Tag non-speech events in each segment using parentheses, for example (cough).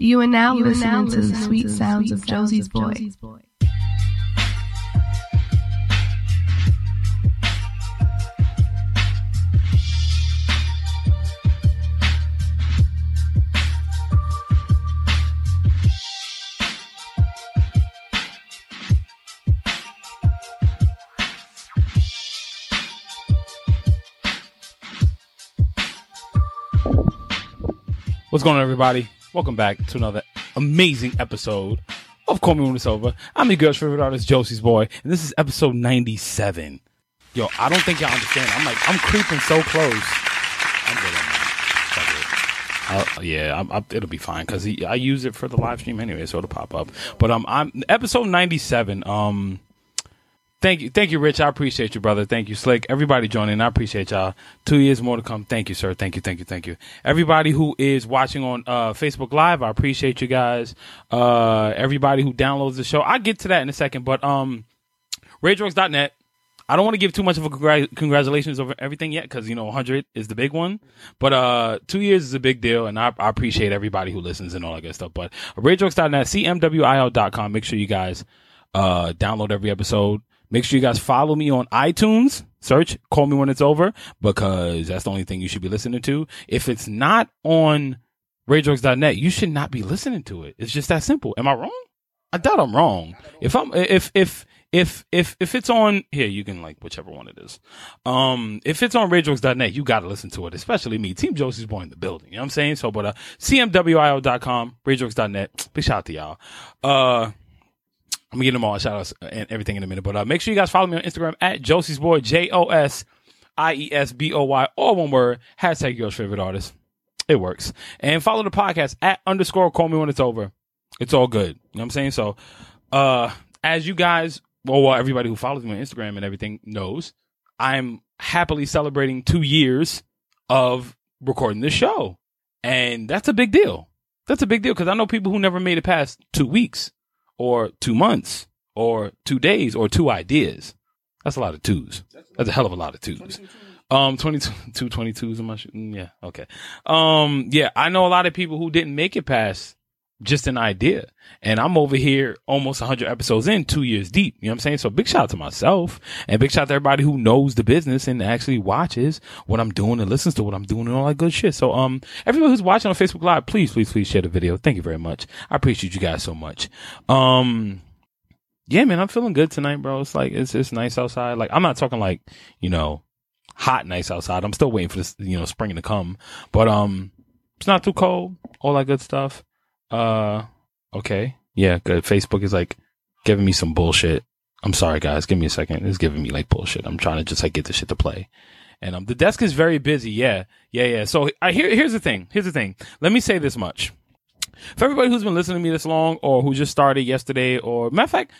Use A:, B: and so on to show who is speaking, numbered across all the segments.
A: You are now you listening, now to, the sweet sounds, of Josie's boy. Josie's boy.
B: What's going on, everybody? Welcome back to another amazing episode of Call Me When It's Over. I'm your girl's favorite artist, Josie's Boy, and this is episode 97. Yo, I don't think y'all understand. I'm like, I'm creeping so close. I'm good. Uh, yeah, I'm, I, it'll be fine because I use it for the live stream anyway, so it'll pop up. But um, I'm episode 97. Um, Thank you, thank you, Rich. I appreciate you, brother. Thank you, Slick. Everybody joining, I appreciate y'all. Two years more to come. Thank you, sir. Thank you, thank you, thank you. Everybody who is watching on uh, Facebook Live, I appreciate you guys. Uh, everybody who downloads the show, I'll get to that in a second. But um, RageWorks.net. I don't want to give too much of a congr- congratulations over everything yet because you know 100 is the big one, but uh, two years is a big deal, and I, I appreciate everybody who listens and all that good stuff. But RageWorks.net, cmwil.com. Make sure you guys uh download every episode Make sure you guys follow me on iTunes. Search Call Me When It's Over because that's the only thing you should be listening to. If it's not on RageWorks.net, you should not be listening to it. It's just that simple. Am I wrong? I doubt I'm wrong. If I'm, if, if, if, if, if it's on here, you can like whichever one it is. Um, if it's on RageWorks.net, you got to listen to it, especially me. Team Josie's boy in the building. You know what I'm saying? So, but, uh, CMWIO.com, RageWorks.net. Big shout out to y'all. Uh, I'm gonna get them all shout outs and everything in a minute. But uh, make sure you guys follow me on Instagram at Josie's Boy, J O S I E S B O Y, all one word. Hashtag your favorite artist. It works. And follow the podcast at underscore call me when it's over. It's all good. You know what I'm saying? So, uh, as you guys, well, well, everybody who follows me on Instagram and everything knows, I'm happily celebrating two years of recording this show. And that's a big deal. That's a big deal because I know people who never made it past two weeks or two months or two days or two ideas. That's a lot of twos. That's a hell of a lot of twos. Um, 22, two 22s. Am I shooting? Yeah. Okay. Um, yeah, I know a lot of people who didn't make it past just an idea. And I'm over here almost 100 episodes in, two years deep. You know what I'm saying? So big shout out to myself and big shout out to everybody who knows the business and actually watches what I'm doing and listens to what I'm doing and all that good shit. So, um, everybody who's watching on Facebook Live, please, please, please share the video. Thank you very much. I appreciate you guys so much. Um, yeah, man, I'm feeling good tonight, bro. It's like, it's, it's nice outside. Like, I'm not talking like, you know, hot nice outside. I'm still waiting for this, you know, spring to come, but, um, it's not too cold, all that good stuff. Uh, okay. Yeah, good. Facebook is like giving me some bullshit. I'm sorry, guys. Give me a second. It's giving me like bullshit. I'm trying to just like get the shit to play. And um, the desk is very busy. Yeah, yeah, yeah. So I here, here's the thing. Here's the thing. Let me say this much. For everybody who's been listening to me this long, or who just started yesterday, or matter of fact,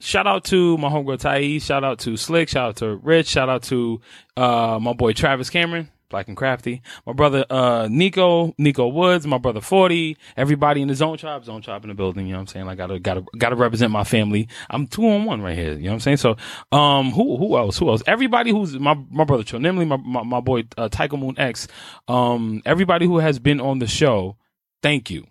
B: shout out to my homegirl Thais. Shout out to Slick. Shout out to Rich. Shout out to uh my boy Travis Cameron. Black and Crafty. My brother, uh, Nico, Nico Woods, my brother 40, everybody in the Zone Tribe, Zone Tribe in the building, you know what I'm saying? Like, gotta, gotta, gotta represent my family. I'm two on one right here, you know what I'm saying? So, um, who, who else? Who else? Everybody who's, my, my brother Tronimley, my, my, my boy, uh, Tycho Moon X, um, everybody who has been on the show, thank you.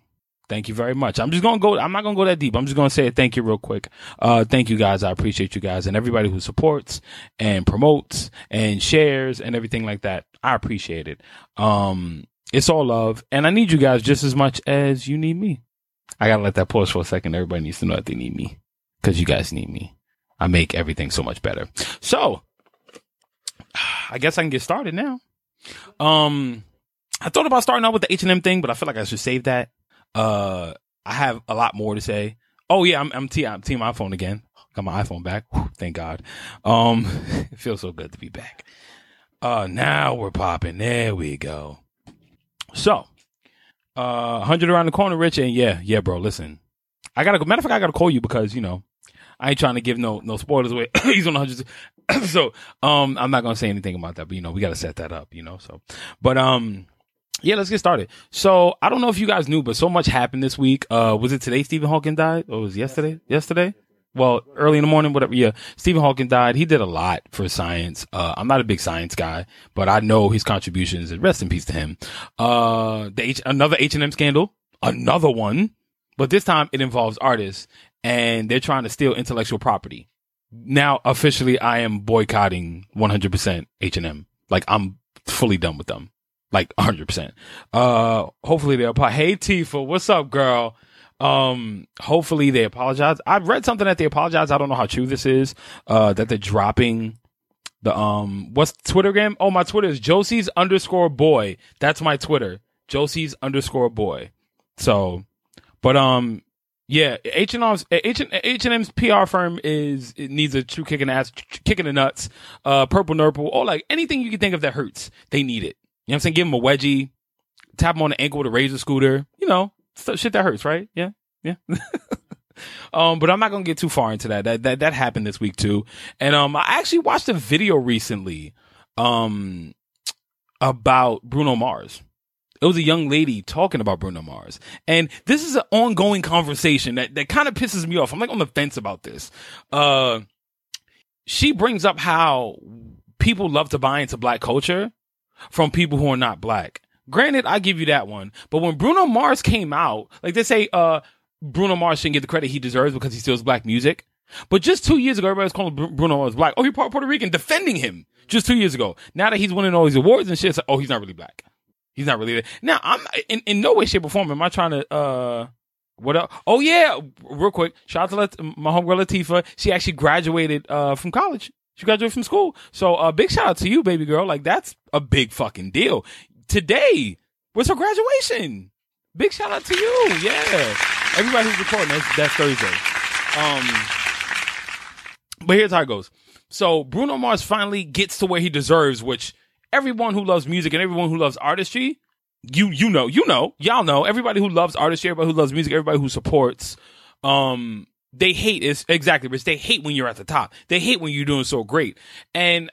B: Thank you very much. I'm just gonna go. I'm not gonna go that deep. I'm just gonna say thank you real quick. Uh, thank you guys. I appreciate you guys and everybody who supports and promotes and shares and everything like that. I appreciate it. Um, it's all love, and I need you guys just as much as you need me. I gotta let that pause for a second. Everybody needs to know that they need me because you guys need me. I make everything so much better. So, I guess I can get started now. Um, I thought about starting out with the H and M thing, but I feel like I should save that uh, I have a lot more to say. Oh yeah, I'm I'm team I'm team iPhone again. Got my iPhone back. Whew, thank God. Um, (laughs) it feels so good to be back. Uh, now we're popping. There we go. So, uh, hundred around the corner, Rich, and yeah, yeah, bro. Listen, I gotta. go. Matter of fact, I gotta call you because you know I ain't trying to give no no spoilers away. (coughs) He's on hundreds. (coughs) so, um, I'm not gonna say anything about that, but you know, we gotta set that up. You know, so, but um, yeah, let's get started. So I don't know if you guys knew, but so much happened this week. Uh, was it today Stephen Hawking died? Or was it yesterday? Yesterday? Well, early in the morning, whatever. Yeah. Stephen Hawking died. He did a lot for science. Uh, I'm not a big science guy, but I know his contributions and rest in peace to him. Uh, the H- another H&M scandal. another one, but this time it involves artists and they're trying to steal intellectual property. Now officially I am boycotting 100% H&M. Like I'm fully done with them. Like 100%. Uh hopefully they'll apply. Hey Tifa, what's up girl? Um hopefully they apologize. I've read something that they apologize. I don't know how true this is. Uh that they're dropping the um what's Twitter game? Oh, my Twitter is Josie's underscore boy. That's my Twitter. Josie's underscore boy. So, but um, yeah, H and M's H and M's PR firm is it needs a true kicking ass, kicking the nuts. Uh, purple nurple, or like anything you can think of that hurts, they need it. You know what I'm saying? Give them a wedgie, tap them on the ankle with a razor scooter. You know, stuff, shit that hurts, right? Yeah, yeah. (laughs) um, but I'm not gonna get too far into that. That that that happened this week too. And um, I actually watched a video recently, um, about Bruno Mars. It was a young lady talking about Bruno Mars. And this is an ongoing conversation that, that kind of pisses me off. I'm like on the fence about this. Uh, she brings up how people love to buy into black culture from people who are not black. Granted, I give you that one. But when Bruno Mars came out, like they say, uh, Bruno Mars shouldn't get the credit he deserves because he steals black music. But just two years ago, everybody was calling Bruno Mars black. Oh, he's Puerto Rican, defending him just two years ago. Now that he's winning all these awards and shit, it's like, oh, he's not really black. He's not really there. Now, I'm in, in no way, shape, or form am I trying to, uh, what else? Oh, yeah, real quick. Shout out to my homegirl Latifah. She actually graduated, uh, from college. She graduated from school. So, uh, big shout out to you, baby girl. Like, that's a big fucking deal. Today was her graduation. Big shout out to you. Yeah. Everybody who's recording, that's, that's Thursday. Um, but here's how it goes. So, Bruno Mars finally gets to where he deserves, which, everyone who loves music and everyone who loves artistry, you you know, you know, y'all know, everybody who loves artistry, everybody who loves music, everybody who supports, um, they hate is exactly, Rich. They hate when you're at the top. They hate when you're doing so great. And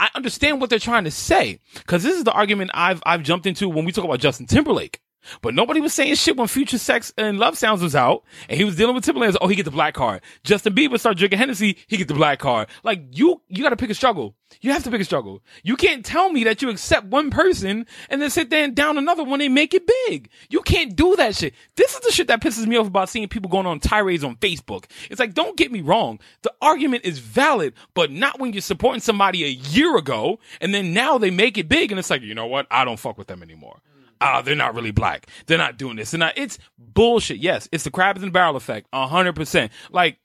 B: I understand what they're trying to say because this is the argument I've I've jumped into when we talk about Justin Timberlake. But nobody was saying shit when Future Sex and Love Sounds was out, and he was dealing with Timberland. Oh, he get the black card. Justin Bieber start drinking Hennessy, he get the black card. Like you, you got to pick a struggle. You have to pick a struggle. You can't tell me that you accept one person and then sit there and down another when they make it big. You can't do that shit. This is the shit that pisses me off about seeing people going on tirades on Facebook. It's like, don't get me wrong. The argument is valid, but not when you're supporting somebody a year ago and then now they make it big and it's like, you know what? I don't fuck with them anymore ah, they're not really black. They're not doing this. And it's bullshit. Yes, it's the crabs in the barrel effect. Hundred percent. Like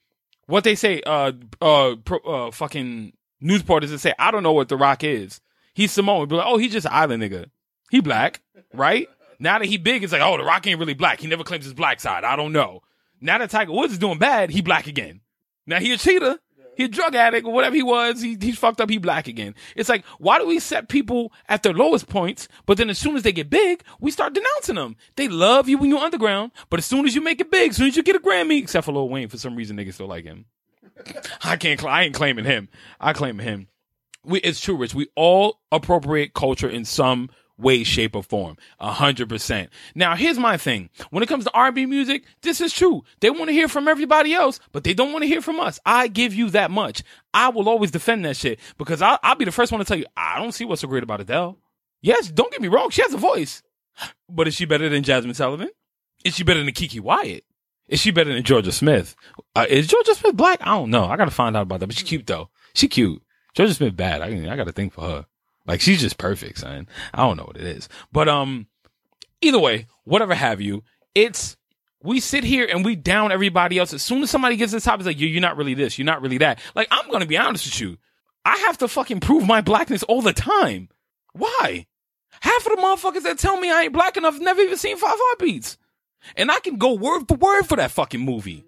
B: what they say, uh, uh, pro, uh, fucking news reporters that say, I don't know what The Rock is. He's Samoan. Be like, oh, he's just an island nigga. He black, right? Now that he big, it's like, oh, The Rock ain't really black. He never claims his black side. I don't know. Now that Tiger Woods is doing bad, he black again. Now he a cheater. He a drug addict or whatever he was. He, he's fucked up. He black again. It's like, why do we set people at their lowest points, but then as soon as they get big, we start denouncing them? They love you when you're underground, but as soon as you make it big, as soon as you get a Grammy, except for Lil Wayne, for some reason niggas still like him. I can't, I ain't claiming him. I claim him. We, it's true, Rich. We all appropriate culture in some way, shape, or form. A hundred percent. Now, here's my thing. When it comes to R&B music, this is true. They want to hear from everybody else, but they don't want to hear from us. I give you that much. I will always defend that shit because I'll, I'll be the first one to tell you, I don't see what's so great about Adele. Yes, don't get me wrong. She has a voice, (gasps) but is she better than Jazmine Sullivan? Is she better than KeKe Wyatt? Is she better than Jorja Smith? Uh, is Jorja Smith black? I don't know. I gotta find out about that. But she's cute though. She cute. Jorja Smith bad. I, I gotta think for her. Like she's just perfect, son. I don't know what it is. But um either way, whatever have you, it's we sit here and we down everybody else. As soon as somebody gets to the top, it's like, you're not really this, you're not really that. Like, I'm gonna be honest with you. I have to fucking prove my blackness all the time. Why? Half of the motherfuckers that tell me I ain't black enough never even seen five heartbeats. And I can go word for word for that fucking movie.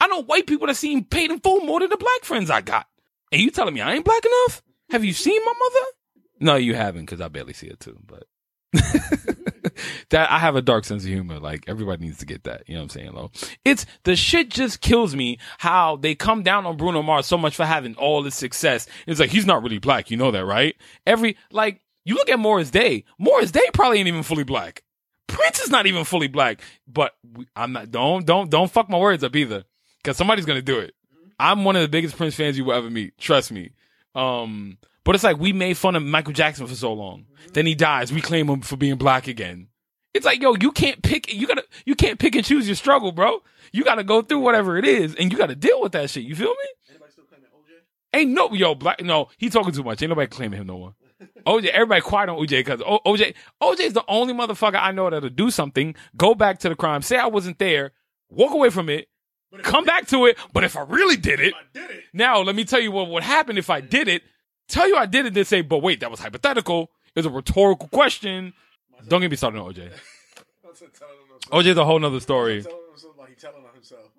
B: I know white people that seen paid in full more than the black friends I got. And you telling me I ain't black enough? Have you seen my mother? No, you haven't because I barely see it too. But (laughs) that I have a dark sense of humor. Like everybody needs to get that. You know what I'm saying, Lo? It's the shit just kills me how they come down on Bruno Mars so much for having all this success. It's like he's not really black. You know that, right? Every like you look at Morris Day. Morris Day probably ain't even fully black. Prince is not even fully black. But I'm not. Don't don't don't fuck my words up either, because somebody's gonna do it. I'm one of the biggest Prince fans you will ever meet. Trust me. Um, but it's like we made fun of Michael Jackson for so long. Then he dies. We claim him for being black again. It's like, yo, you can't pick, you gotta, you can't pick and choose your struggle, bro. You gotta go through whatever it is and you gotta deal with that shit. You feel me?
C: Anybody still claiming OJ?
B: Ain't no, yo, black, no, he talking too much. Ain't nobody claiming him no more. (laughs) OJ, everybody quiet on OJ because OJ, OJ is the only motherfucker I know that'll do something, go back to the crime, say I wasn't there, walk away from it, come back to it. But if I really did it,
C: did it.
B: now let me tell you what would happen if I did it. Tell you I did it, then say, but wait, that was hypothetical. It was a rhetorical question. Don't get me started on OJ.
C: I'm telling him himself.
B: OJ's a whole nother story.
C: Like he telling on himself. (laughs)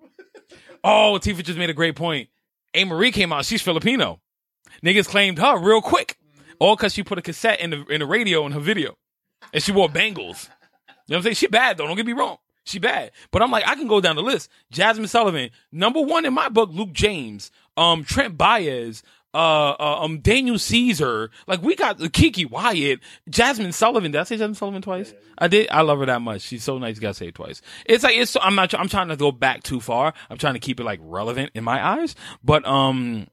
B: Oh, Tifa just made a great point. Amerie came out. She's Filipino. Niggas claimed her real quick. All because she put a cassette in the in the radio in her video. And she wore bangles. You know what I'm saying? She bad though. Don't get me wrong. She bad. But I'm like, I can go down the list. Jazmine Sullivan, number one in my book, Luke James, um, Brent Faiyaz, uh, uh, um, Daniel Caesar. Like we got KeKe Wyatt, Jazmine Sullivan. Did I say Jazmine Sullivan twice? I did. I love her that much. She's so nice. You gotta say it twice. It's like it's. I'm not. I'm trying to go back too far. I'm trying to keep it like relevant in my eyes. But um,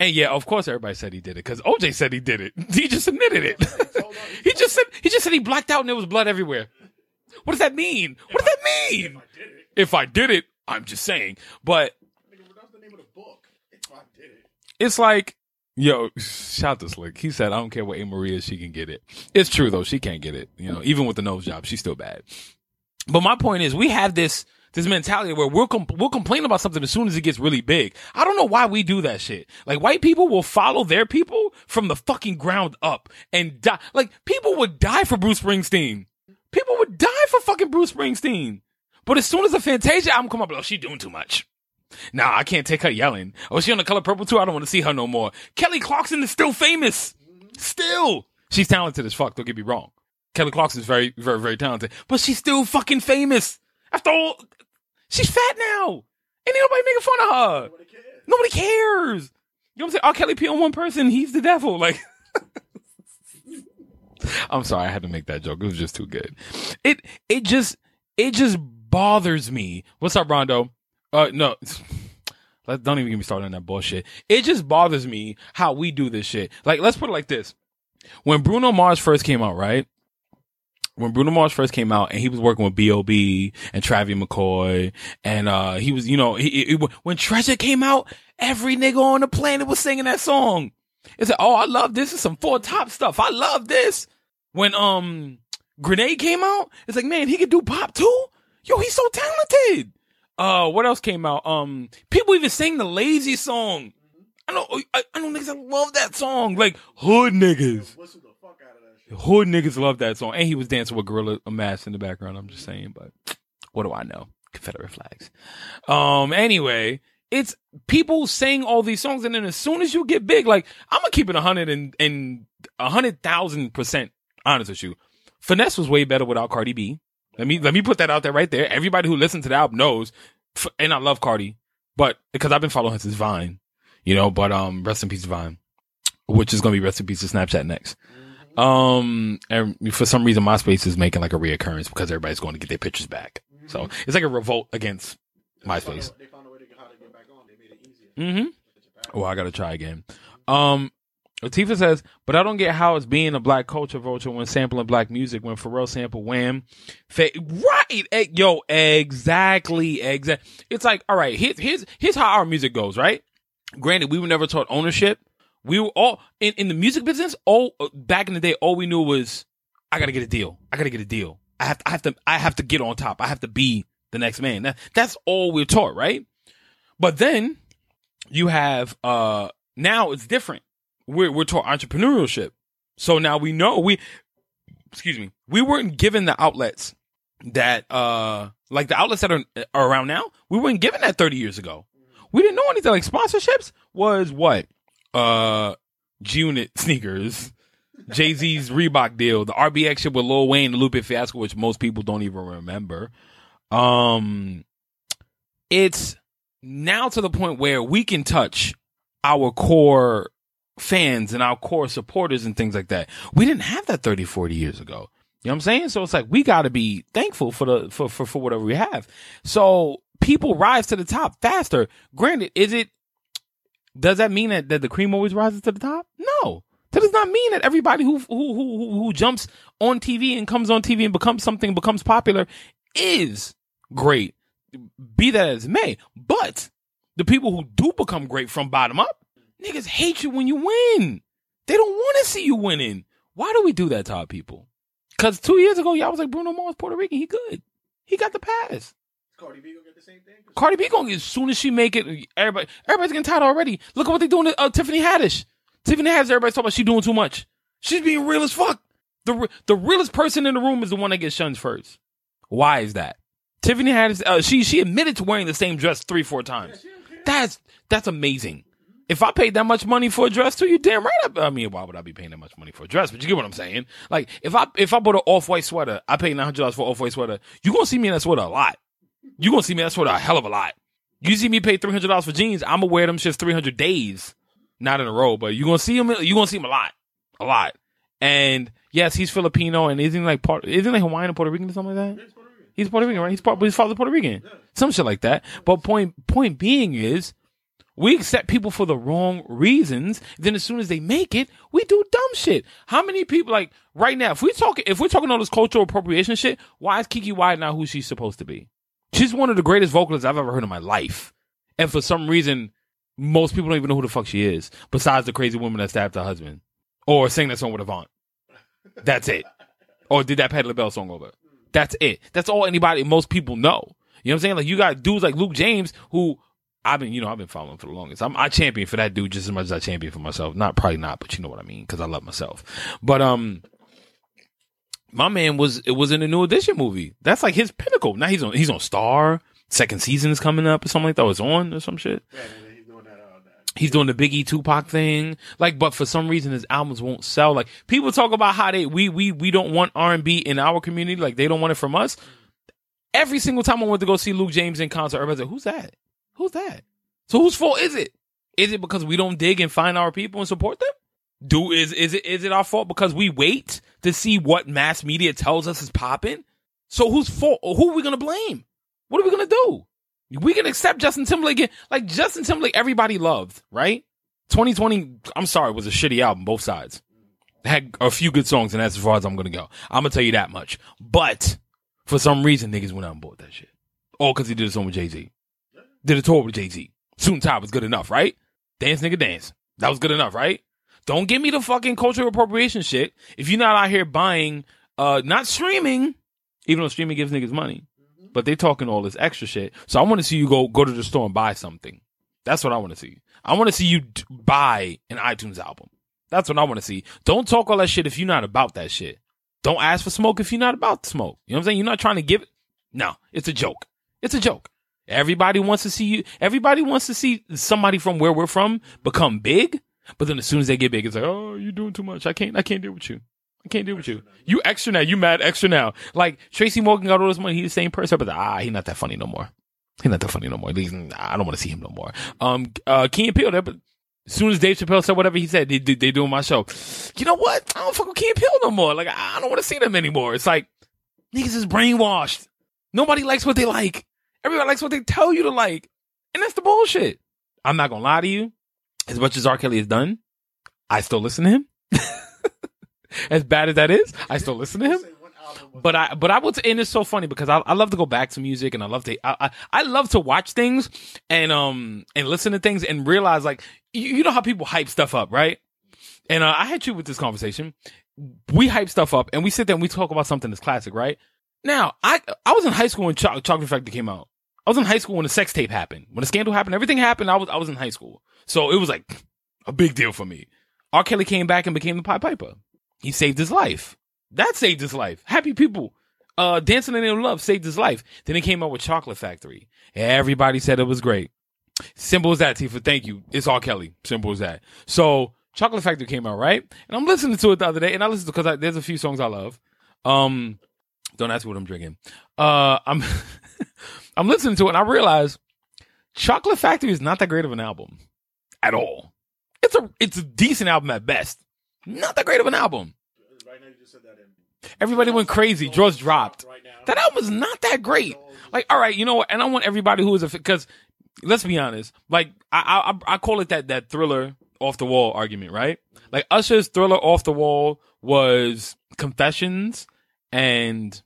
B: and yeah, of course, everybody said he did it because OJ said he did it. (laughs) He just admitted it. (laughs) he just said he just said he blacked out and there was blood everywhere. What does that mean? What does that mean?
C: I did it.
B: If I did it, I'm just saying. But
C: Nigga, that's the name of the book. If I did it.
B: It's like, yo, shout to Slick. He said, I don't care what Amerie is, she can get it. It's true though, she can't get it. You know, even with the nose job, she's still bad. But my point is, we have this this mentality where we'll com- we'll complain about something as soon as it gets really big. I don't know why we do that shit. Like white people will follow their people from the fucking ground up and die. Like people would die for Bruce Springsteen. People would die for fucking Bruce Springsteen. But as soon as the Fantasia album come up, oh, she doing too much. Nah, I can't take her yelling. Oh, she on the color purple too? I don't want to see her no more. Kelly Clarkson is still famous. Still. She's talented as fuck, don't get me wrong. Kelly Clarkson is very, very, very talented. But she's still fucking famous. After all, she's fat now. Ain't nobody making fun of her.
C: Nobody cares.
B: Nobody cares. You know what I'm saying? R. Kelly pee on one person, he's the devil. Like, (laughs) I'm sorry, I had to make that joke. It was just too good. It, it just, it just bothers me. What's up, Rondo? Uh, no. (laughs) Let, don't even get me started on that bullshit. It just bothers me how we do this shit. Like, let's put it like this. When Bruno Mars first came out, right? when Bruno Mars first came out and he was working with B.O.B. and Travis McCoy and, uh, he was, you know, he, he, when Treasure came out, every nigga on the planet was singing that song. It's like, oh, I love this. It's some four top stuff. I love this. When, um, Grenade came out, it's like, man, he could do pop too? Yo, he's so talented. Uh, what else came out? Um, people even sang the lazy song. I know, I, I know niggas that love that song. Like, hood niggas. Hood niggas love that song. And he was dancing with Gorilla Mask in the background. I'm just saying, but what do I know? Confederate flags. Um, anyway, it's people saying all these songs. And then as soon as you get big, like, I'm gonna keep it a hundred and, and a hundred thousand percent honest with you. Finesse was way better without Cardi B. Let me, let me put that out there right there. Everybody who listens to the album knows, and I love Cardi, but because I've been following her since Vine, you know, but, um, rest in peace Vine, which is going to be rest in peace to Snapchat next. Um, and for some reason, MySpace is making like a reoccurrence because everybody's going to get their pictures back. So it's like a revolt against MySpace.
C: They found a way to how to get back on. They made it easier.
B: Mm-hmm. Oh, I gotta try again. Um, Latifah says, but I don't get how it's being a black culture vulture when sampling black music when Pharrell sampled Wham. Fa- right. Eh, Yo, exactly. Exact. It's like, all right, here's, here's, here's how our music goes, right? Granted, we were never taught ownership. We were all in, in the music business. All uh, back in the day, all we knew was, I gotta get a deal. I gotta get a deal. I have to, I have to, I have to get on top. I have to be the next man. That, that's all we're taught, right? But then you have, uh, now it's different. We're, we're taught entrepreneurship. So now we know we, excuse me, we weren't given the outlets that, uh, like the outlets that are, are around now. We weren't given that 30 years ago. We didn't know anything like sponsorships was what? Uh, G-Unit (laughs) sneakers, Jay-Z's Reebok deal, the RBX shit with Lil Wayne, the Lupe Fiasco, which most people don't even remember. Um, it's now to the point where we can touch our core fans and our core supporters and things like that. We didn't have that 30, 40 years ago. You know what I'm saying? So it's like we got to be thankful for the for, for for whatever we have. So people rise to the top faster. Granted, is it does that mean that, that the cream always rises to the top? No. That does not mean that everybody who who who who, jumps on TV and comes on TV and becomes something, becomes popular, is great. Be that as may, but the people who do become great from bottom up, niggas hate you when you win. They don't want to see you winning. Why do we do that to our people? Because two years ago, y'all was like Bruno Mars, Puerto Rican. He good. He got the pass.
C: Cardi B gonna get the same thing?
B: Cardi B going to as soon as she make it. Everybody, everybody's getting tired already. Look at what they doing to uh, Tiffany Haddish. Tiffany Haddish, everybody's talking about she doing too much. She's being real as fuck. The the realest person in the room is the one that gets shunned first. Why is that? Tiffany Haddish, uh, she she admitted to wearing the same dress three four times. That's that's amazing. If I paid that much money for a dress too, you damn right. I, I mean, why would I be paying that much money for a dress? But you get what I'm saying. Like if I if I bought an off white sweater, I paid nine hundred dollars for off white sweater. You gonna see me in that sweater a lot. You gonna see me in that sweater a hell of a lot. You see me pay three hundred dollars for jeans, I'm gonna wear them shits three hundred days, not in a row. But you gonna see him. You gonna see him a lot, a lot. And yes, he's Filipino, and isn't like part? Isn't like Hawaiian or Puerto Rican or something like that?
C: it's Puerto Rican.
B: He's Puerto Rican, right? He's part, but his father's Puerto Rican. Some shit like that. But point point being is, we accept people for the wrong reasons. Then as soon as they make it, we do dumb shit. How many people like right now? If we talk, if we're talking all this cultural appropriation shit, why is KeKe Wyatt not who she's supposed to be? She's one of the greatest vocalists I've ever heard in my life, and for some reason, most people don't even know who the fuck she is. Besides the crazy woman that stabbed her husband, or sang that song with Avant. That's it. Or did that Patti LaBelle song over? That's it. That's all anybody, most people know. You know what I'm saying? Like you got dudes like Luke James who I've been, you know, I've been following for the longest. I'm, I champion for that dude just as much as I champion for myself. Not probably not, but you know what I mean because I love myself. But um, my man was it was in the new edition movie. That's like his pinnacle. Now he's on he's on Star. Second season is coming up or something like that. Was on or some shit.
C: Yeah, he's doing that. Uh, that.
B: He's doing the Biggie Tupac thing. Like, but for some reason his albums won't sell. Like people talk about how they we we we don't want R and B in our community. Like they don't want it from us. Every single time I went to go see Luke James in concert, everybody's like, "Who's that? Who's that?" So whose fault is it? Is it because we don't dig and find our people and support them? Do is is it is it our fault because we wait to see what mass media tells us is popping? So whose fault? Who are we gonna blame? What are we gonna do? We can accept Justin Timberlake. Like Justin Timberlake, everybody loved, right? 2020, I'm sorry, was a shitty album, both sides. Had a few good songs, and that's as far as I'm gonna go. I'm gonna tell you that much. But for some reason, niggas went out and bought that shit. All because he did a song with Jay Z. Did a tour with Jay Z. Suit Top was good enough, right? Dance nigga dance. That was good enough, right? Don't give me the fucking cultural appropriation shit. If you're not out here buying, uh, not streaming, even though streaming gives niggas money, but they talking all this extra shit. So I want to see you go go to the store and buy something. That's what I want to see. I want to see you d- buy an iTunes album. That's what I want to see. Don't talk all that shit if you're not about that shit. Don't ask for smoke if you're not about the smoke. You know what I'm saying? You're not trying to give it. No, it's a joke. It's a joke. Everybody wants to see you. Everybody wants to see somebody from where we're from become big. But then as soon as they get big, it's like, oh, you're doing too much. I can't. I can't deal with you. I can't deal with you. You extra now. You mad extra now. Like Tracy Morgan got all this money. He's the same person, but ah, he not that funny no more. He not that funny no more. He's, I don't want to see him no more. Um, uh, Key Peele, but as soon as Dave Chappelle said whatever he said, they, they, they doing my show. You know what? I don't fuck with Key Peele no more. Like, I don't want to see them anymore. It's like, niggas is brainwashed. Nobody likes what they like. Everybody likes what they tell you to like. And that's the bullshit. I'm not gonna lie to you. As much as R. Kelly has done, I still listen to him. (laughs) as bad as that is, I still listen to him. But I, but I would, and it's so funny because I, I love to go back to music and I love to, I, I, I love to watch things and, um, and listen to things and realize like, you, you know how people hype stuff up, right? And, uh, I had you with this conversation. We hype stuff up and we sit there and we talk about something that's classic, right? Now, I, I was in high school when Cho- Chocolate Factory came out. I was in high school when the sex tape happened. When the scandal happened, everything happened. I was, I was in high school. So it was like a big deal for me. R. Kelly came back and became the Pied Piper. He saved his life. That saved his life. Happy people. Uh, Dancing in the Name of Love saved his life. Then he came out with Chocolate Factory. Everybody said it was great. Simple as that, Tifa. Thank you. It's R. Kelly. Simple as that. So Chocolate Factory came out, right? And I'm listening to it the other day, and I listened because there's a few songs I love. Um, don't ask me what I'm drinking. Uh, I'm (laughs) I'm listening to it, and I realize Chocolate Factory is not that great of an album at all. It's a it's a decent album at best. Not that great of an album.
C: right now, you just said that. In,
B: Everybody went crazy. Draws dropped.
C: Right now.
B: That album is not that great. Like, all right, you know what? And I want everybody who is a because let's be honest. Like, I I I call it that that thriller off the wall argument, right? Like Usher's Thriller off the wall was Confessions and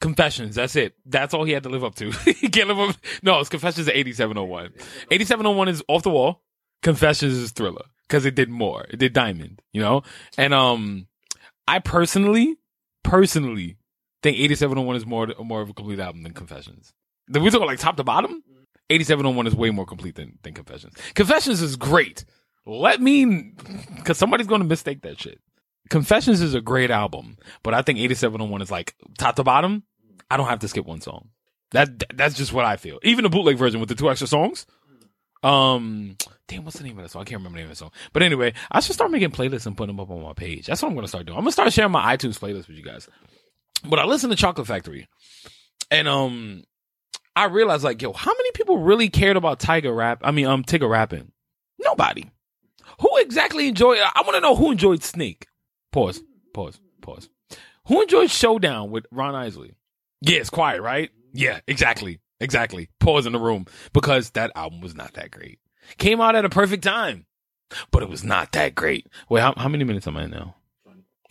B: Confessions. That's it. That's all he had to live up to. (laughs) he can't live up. No, it's Confessions at 8701. 8701 is off the wall. Confessions is Thriller because it did more. It did Diamond, you know? And, um, I personally, personally think 8701 is more, more of a complete album than Confessions. We're talking like top to bottom. 8701 is way more complete than, than Confessions. Confessions is great. Let me, cause somebody's going to mistake that shit. Confessions is a great album, but I think 8701 is like top to bottom. I don't have to skip one song. That, that's just what I feel. Even the bootleg version with the two extra songs. Um, damn, what's the name of that song? I can't remember the name of the song. But anyway, I should start making playlists and putting them up on my page. That's what I'm to start doing. I'm to start sharing my iTunes playlist with you guys. But I listen to Chocolate Factory and, um, I realized like, yo, how many people really cared about Tiger rap? I mean, um, Tigger rapping? Nobody. Who exactly enjoyed? I want to know who enjoyed Snake. Pause. Pause. Pause. Who enjoyed Showdown with Ron Isley? Yeah, it's quiet, right? Yeah, exactly. Exactly. Pause in the room because that album was not that great. Came out at a perfect time, but it was not that great. Wait, how, how many minutes am I now?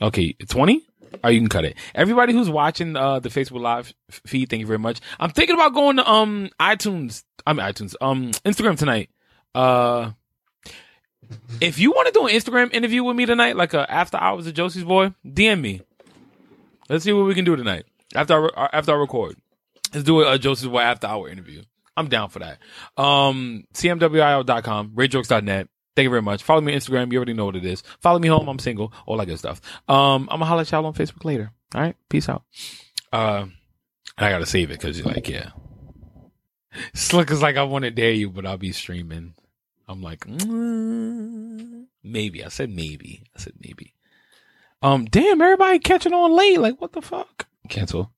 B: Okay, 20? Or you can cut it. Everybody who's watching uh, the Facebook Live feed, thank you very much. I'm thinking about going to um iTunes. I mean iTunes. Um Instagram tonight. Uh if you want to do an Instagram interview with me tonight, like a after hours of Josie's boy, DM me. Let's see what we can do tonight after I, after I record. Let's do a, Josie's boy after hour interview. I'm down for that. Um, cmwio.com, RageWorks.net. Thank you very much. Follow me on Instagram. You already know what it is. Follow me home. I'm single. All that good stuff. Um, I'm gonna holler at y'all on Facebook later. All right. Peace out. Uh, I gotta save it because you're like, yeah. Slick is like, I want to dare you, but I'll be streaming. I'm like, mm, maybe. I said maybe. I said maybe. Um, damn, everybody catching on late. Like, what the fuck? Cancel.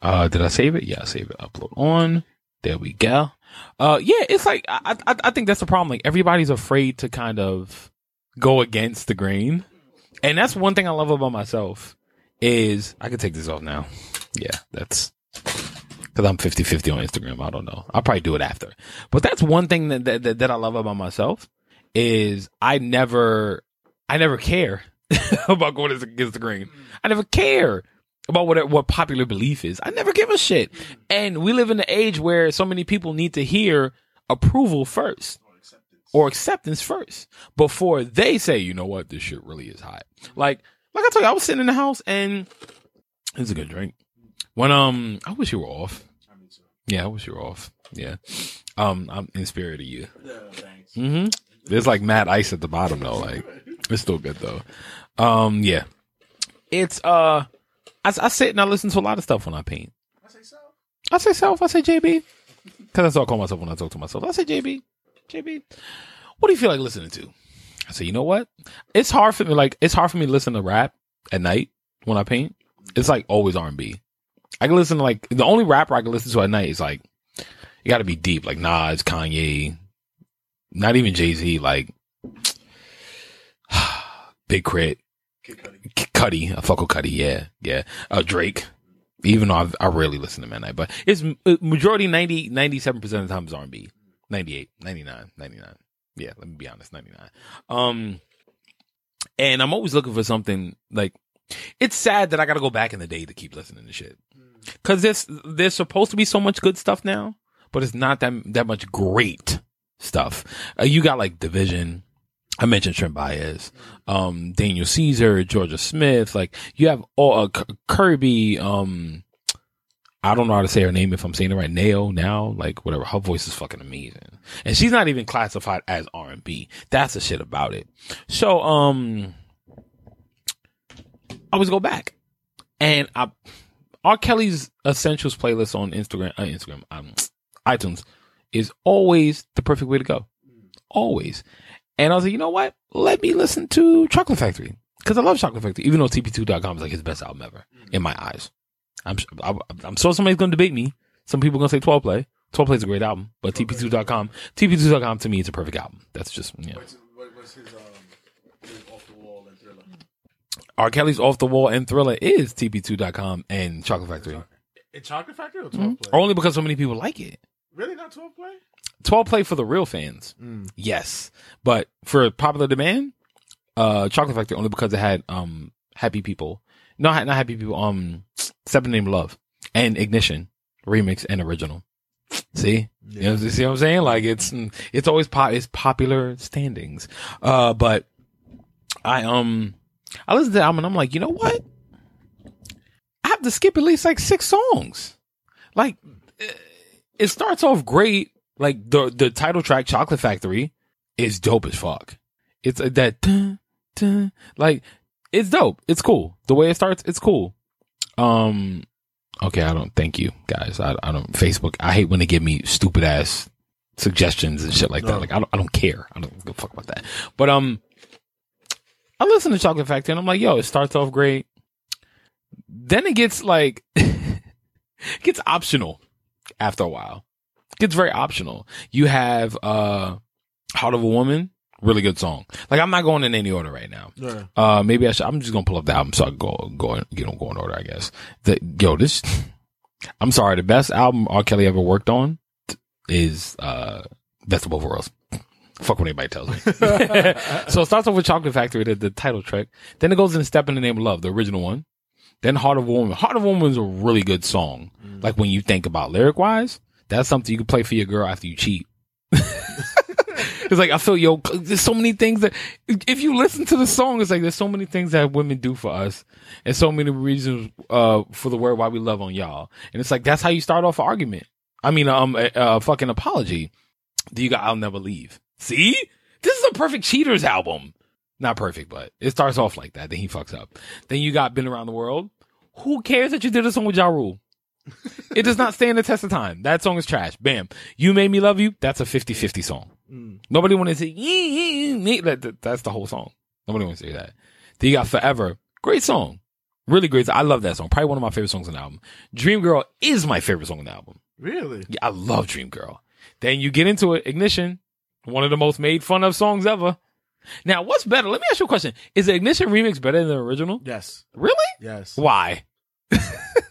B: Uh, did I save it? Yeah, I save it. Upload on. There we go. Uh, yeah, it's like I, I, I think that's the problem. Like everybody's afraid to kind of go against the grain, and that's one thing I love about myself is I can take this off now. Yeah, that's because I'm 50-50 on Instagram. I don't know. I'll probably do it after, but that's one thing that that, that I love about myself is I never, I never care (laughs) about going against the grain. I never care about what what popular belief is. I never give a shit. And we live in an age where so many people need to hear approval first or acceptance first before they say, you know what, this shit really is hot. Like, like I told you, I was sitting in the house and it's a good drink. When um, I wish you were off. Yeah, I wish you were off. Yeah, um, I'm in spirit of you. Mm-hmm. There's like mad ice at the bottom though. Like, it's still good though. Um, yeah, it's uh. I, I sit and I listen to a lot of stuff when I paint.
C: I say so.
B: I say self. I say JB. Because that's what I call myself when I talk to myself. I say JB. JB. What do you feel like listening to? I say, you know what? It's hard for me. Like it's hard for me to listen to rap at night when I paint. It's like always R and B. I can listen to like the only rapper I can listen to at night is like you got to be deep, like Nas, Kanye, not even Jay Z, like (sighs) Big K.R.I.T., Cudi, I fuck with Cudi, yeah, yeah. Uh, Drake, even though I've, I rarely listen to him at night, but it's uh, majority 90, 97% of the time is R&B. 98, 99, 99. Yeah, let me be honest, 99. Um, and I'm always looking for something like, it's sad that I gotta go back in the day to keep listening to shit. Cause there's, there's supposed to be so much good stuff now, but it's not that, that much great stuff. Uh, you got like Division, I mentioned Brent Faiyaz, um, Daniel Caesar, Jorja Smith. Like you have all uh, Kirby. Um, I don't know how to say her name if I'm saying it right. Nail now, like whatever. Her voice is fucking amazing, and she's not even classified as R and B. That's the shit about it. So, um, I always go back, and I R. Kelly's Essentials playlist on Instagram, uh, Instagram, um, iTunes is always the perfect way to go. Always. And I was like, you know what? Let me listen to Chocolate Factory. Cause I love Chocolate Factory, even though TP2.com is like his best album ever in my eyes. I'm, I'm, I'm sure somebody's going to debate me. Some people are going to say 12 play. 12 play is a great album, but TP2.com, TP2.com to me is a perfect album. That's just, yeah.
C: What's, what, what's his um his off the wall and thriller?
B: R. Kelly's Off the Wall and Thriller is TP2.com and Chocolate Factory.
C: In Chocolate Factory or 12 play?
B: Only because so many people like it.
C: Really not 12 play?
B: 12 play for the real fans.
D: Mm.
B: Yes. But for popular demand, uh, Chocolate Factory only because it had, um, happy people. No, not happy people. Um, Seven Name Love and Ignition remix and original. See? You know, you see what I'm saying? Like it's, it's always pop, it's popular standings. Uh, but I, um, I listened to the album and I'm like, you know what? I have to skip at least like six songs. Like, eh, it starts off great. Like the the title track, Chocolate Factory, is dope as fuck. It's uh, that dun, dun, like it's dope. It's cool. The way it starts, it's cool. Um, okay, I don't thank you guys. I I don't Facebook. I hate when they give me stupid ass suggestions and shit like that. Like I don't I don't care. I don't give a fuck about that. But um, I listen to Chocolate Factory and I'm like, yo, it starts off great. Then it gets like, it (laughs) gets optional after a while. It gets very optional. You have, uh, Heart of a Woman, really good song. Like I'm not going in any order right now.
D: Yeah.
B: Uh, maybe I should, I'm just gonna pull up the album so I can go, go, you know, go in order, I guess. The, yo, this, (laughs) I'm sorry, the best album R. Kelly ever worked on is, uh, Best of Both Worlds. Fuck what anybody tells me. (laughs) (laughs) so it starts off with Chocolate Factory, the, the title track. Then it goes in Step in the Name of Love, the original one. Then Heart of a Woman. Heart of a Woman is a really good song. Like when you think about lyric wise, that's something you can play for your girl after you cheat. (laughs) it's like I feel yo, there's so many things that if you listen to the song, it's like there's so many things that women do for us, and so many reasons uh for the word why we love on y'all. And it's like that's how you start off an argument. I mean, um, a, a fucking apology. Do you got? I'll never leave. See, this is a perfect cheaters album. Not perfect, but it starts off like that. Then he fucks up. Then you got been around the world. Who cares that you did a song with Ja Rule? it does not stand the test of time. That song is trash. Bam. You made me love you. That's a 50-50 song.
D: Mm.
B: Nobody want to say, "Yee, yee, yee." That- that- that's the whole song. Nobody want to say that. Then you got Forever. Great song. Really great. I love that song. Probably one of my favorite songs on the album. Dream Girl is my favorite song on the album.
D: Really?
B: Yeah, I love Dream Girl. Then you get into it, Ignition, one of the most made fun of songs ever. Now, what's better? Let me ask you a question. Is the Ignition remix better than the original?
D: Yes.
B: Really?
D: Yes.
B: Why? (laughs)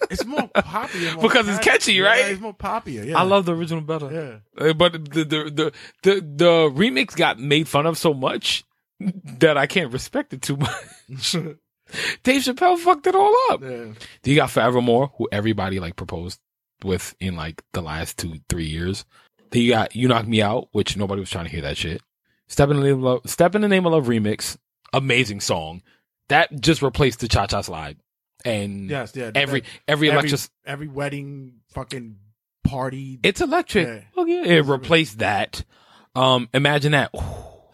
D: It's more poppy. more
B: Because it's catchy, right?
D: Yeah, it's more poppier. Yeah.
B: I love the original better.
D: Yeah.
B: Uh, But the, the the the the remix got made fun of so much that I can't respect it too (laughs) much. (laughs) Dave Chappelle fucked it all up.
D: Yeah.
B: You got Forevermore, who everybody like proposed with in like the last two, three years. Then you got You Knock Me Out, which nobody was trying to hear that shit. Step in the Name of Love, Step in the Name of Love remix, amazing song. That just replaced the Cha Cha Slide. And
D: Yes. Yeah.
B: every,
D: That-
B: every electric,
D: every wedding fucking party.
B: it's electric.
D: Yeah.
B: Oh yeah, it replaced that. Um, imagine that. Ooh,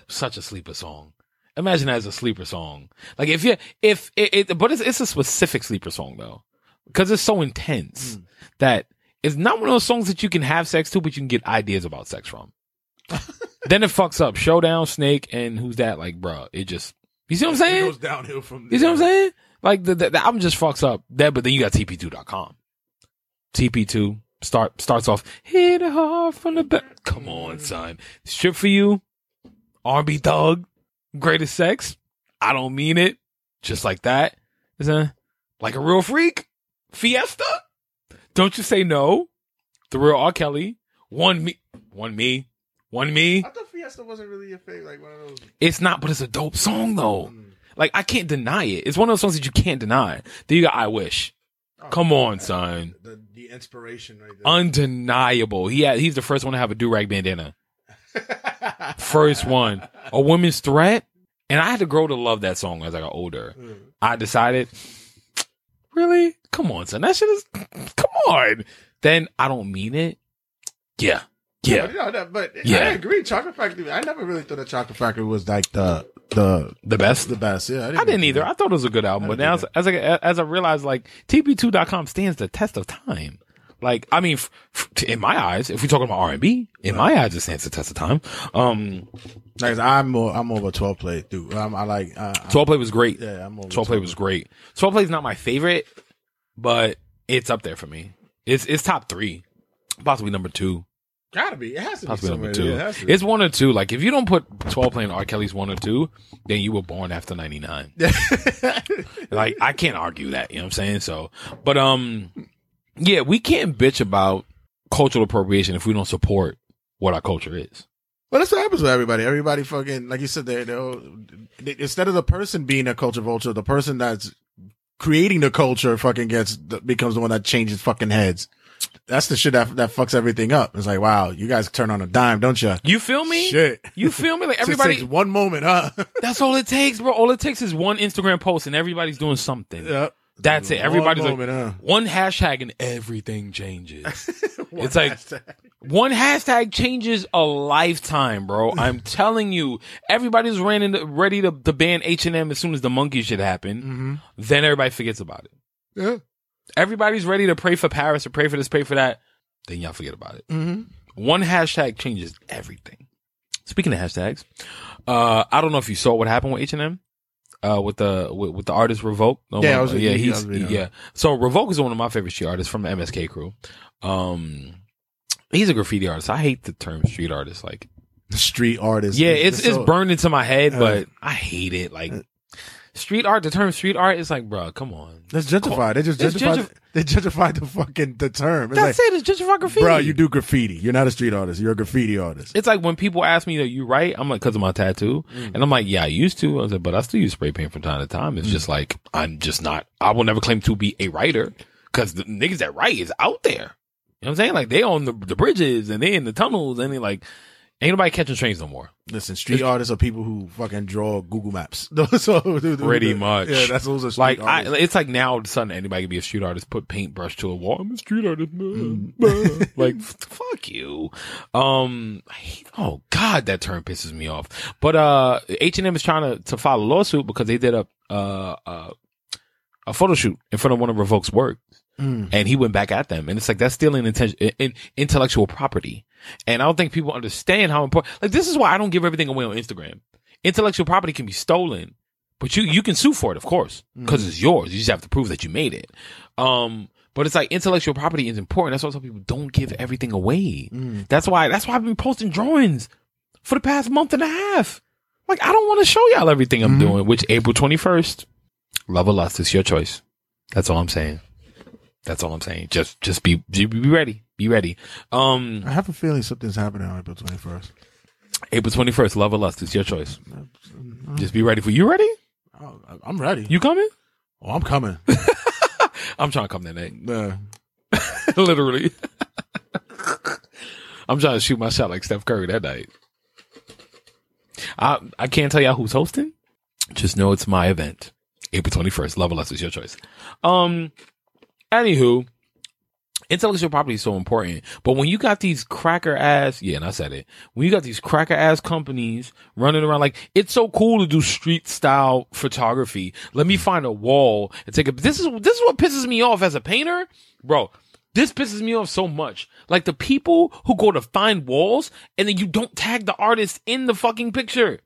B: such a sleeper song. Imagine that as a sleeper song. Like if you, if it, it but it's, it's a specific sleeper song though, because it's so intense
D: Mm.
B: that it's not one of those songs that you can have sex to, but you can get ideas about sex from. (laughs) then it fucks up. Showdown, Snake, and who's that? Like, bruh, it just, you see what I'm saying?
D: It goes downhill from
B: You see what I'm saying? Like the, the, the album just fucks up that, but then you got TP2.com. TP2 start starts off hit it hard from the back. Come on, son. Strip for you. R&B thug. Greatest sex. I don't mean it. Just like that. Is a like a real freak. Fiesta. Don't you say no. The real R. Kelly. One me. One me. One me.
D: I thought Fiesta wasn't really your favorite. Like one of those.
B: It's not, but it's a dope song though.
D: Mm.
B: Like I can't deny it. It's one of those songs that you can't deny. Then you got I Wish.
D: Oh,
B: Come on, son.
D: The the inspiration right there.
B: Undeniable. He had, he's the first one to have a do rag bandana. (laughs) First one. A woman's threat. And I had to grow to love that song as I got older.
D: Mm.
B: I decided, really? Come on, son. That shit is, come on. Then I don't mean it. Yeah. Yeah.
D: But, no, but
B: Yeah.
D: I agree. Chocolate Factory. I never really thought that Chocolate Factory was like the the
B: The best.
D: the best. Yeah,
B: I didn't either. I thought it was a good album, but now as, as I as I realized, like TP2.com stands the test of time. Like, I mean, f- f- in my eyes, if we're talking about R and B, in my eyes, it stands the test of time. Um,
D: Like, I'm more I'm more of a twelve play dude. I'm, I like uh, I'm-
B: 12 play was great.
D: yeah. I'm more of a
B: 12 play was great. 12 play is not my favorite, but it's up there for me. It's it's top three, possibly number two,
D: Gotta be. It has to be
B: possibly
D: somewhere.
B: number two.
D: Yeah, it has to be.
B: it's one or two. Like if you don't put 12 play in R Kelly's one or two, then you were born after 99. (laughs) like I can't argue that, you know what I'm saying? So, but um yeah, we can't bitch about cultural appropriation if we don't support what our culture is.
D: Well, that's what happens with everybody. Everybody fucking, like you said, they, instead of the person being a culture vulture, the person that's creating the culture fucking gets, becomes the one that changes fucking heads. That's the shit that, that fucks everything up. It's like, wow, you guys turn on a dime, don't you?
B: You feel me?
D: Shit.
B: You feel me? Like (laughs) everybody,
D: takes one moment, huh? (laughs)
B: that's all it takes, bro. All it takes is one Instagram post and everybody's doing something.
D: yep.
B: That's it. Everybody's
D: one
B: like,
D: moment,
B: one hashtag and everything changes. (laughs) it's like- One hashtag changes a lifetime, bro. I'm telling you, everybody's ran into, ready to, to ban H&M as soon as the monkey shit happened.
D: hmm
B: Then everybody forgets about it.
D: Yeah.
B: Everybody's ready to pray for Paris or pray for this, pray for that. Then y'all forget about it.
D: hmm
B: One hashtag changes everything. Speaking of hashtags, uh, I don't know if you saw what happened with H and M, uh, with the with, with the artist Revok. Oh,
D: Yeah, I was-
B: yeah, he's yeah. So Revok is one of my favorite street artists from the MSK crew. Um, he's a graffiti artist. I hate the term street artist. Like,
D: Street artist.
B: yeah, it's it's
D: so-
B: burned into my head,
D: Uh,
B: but I hate it. Like, street art. The term street art is like, bro, come on.
D: That's gentrified. They just
B: It's
D: gentrified.
B: gentrif-
D: they gentrified the fucking the term. It's
B: That's
D: like,
B: it. It's for graffiti,
D: bro, you do graffiti. You're not a street artist. You're a graffiti artist.
B: It's like when people ask me that you write, I'm like, cause of my tattoo. Mm. And I'm like, yeah, I used to. I was like, but I still use spray paint from time to time. It's mm. just like, I'm just not, I will never claim to be a writer cause the niggas that write is out there. You know what I'm saying? Like they on the, the bridges and they in the tunnels and they like, ain't nobody catching trains no more.
D: Listen, street artists are people who fucking draw Google Maps. (laughs) so,
B: Pretty much.
D: Yeah, that's are street
B: Like I, it's like now all of a sudden anybody can be a street artist, put paintbrush to a wall. I'm a street artist. man. (laughs) like fuck you. Um, hate- oh god, that term pisses me off. But uh, H and M is trying to to file a lawsuit because they did a uh, uh a photo shoot in front of one of Revok's work,
D: Mm.
B: and he went back at them, and it's like that's stealing inten- in, intellectual property. And I don't think people understand how important. Like this is why I don't give everything away on Instagram. Intellectual property can be stolen, but you you can sue for it, of course, because it's yours. You just have to prove that you made it. Um, but it's like intellectual property is important. That's why some people don't give everything away.
D: Mm.
B: That's why that's why I've been posting drawings for the past month and a half. Like I don't want to show y'all everything I'm
D: Mhm.
B: doing. Which April 21st, love or lust, it's your choice. That's all I'm saying. That's all I'm saying. Just just be be ready. Be ready. Um,
D: I have a feeling something's happening on April 21st.
B: April 21st, love or lust, it's your choice. Just be ready for you. Ready?
D: Oh, I'm ready.
B: You coming?
D: oh, I'm coming. (laughs)
B: I'm trying to come that night.
D: Uh, (laughs)
B: Literally. (laughs) I'm trying to shoot my shot like Steph Curry that night. I I can't tell y'all who's hosting. Just know it's my event. April 21st. Love or less is your choice. Um, anywho, intellectual property is so important. But when you got these cracker ass, yeah, and I said it, when you got these cracker ass companies running around, like, it's so cool to do street style photography. Let me find a wall and take a, this is, this is what pisses me off as a painter. Bro, this pisses me off so much. Like the people who go to find walls and then you don't tag the artist in the fucking picture.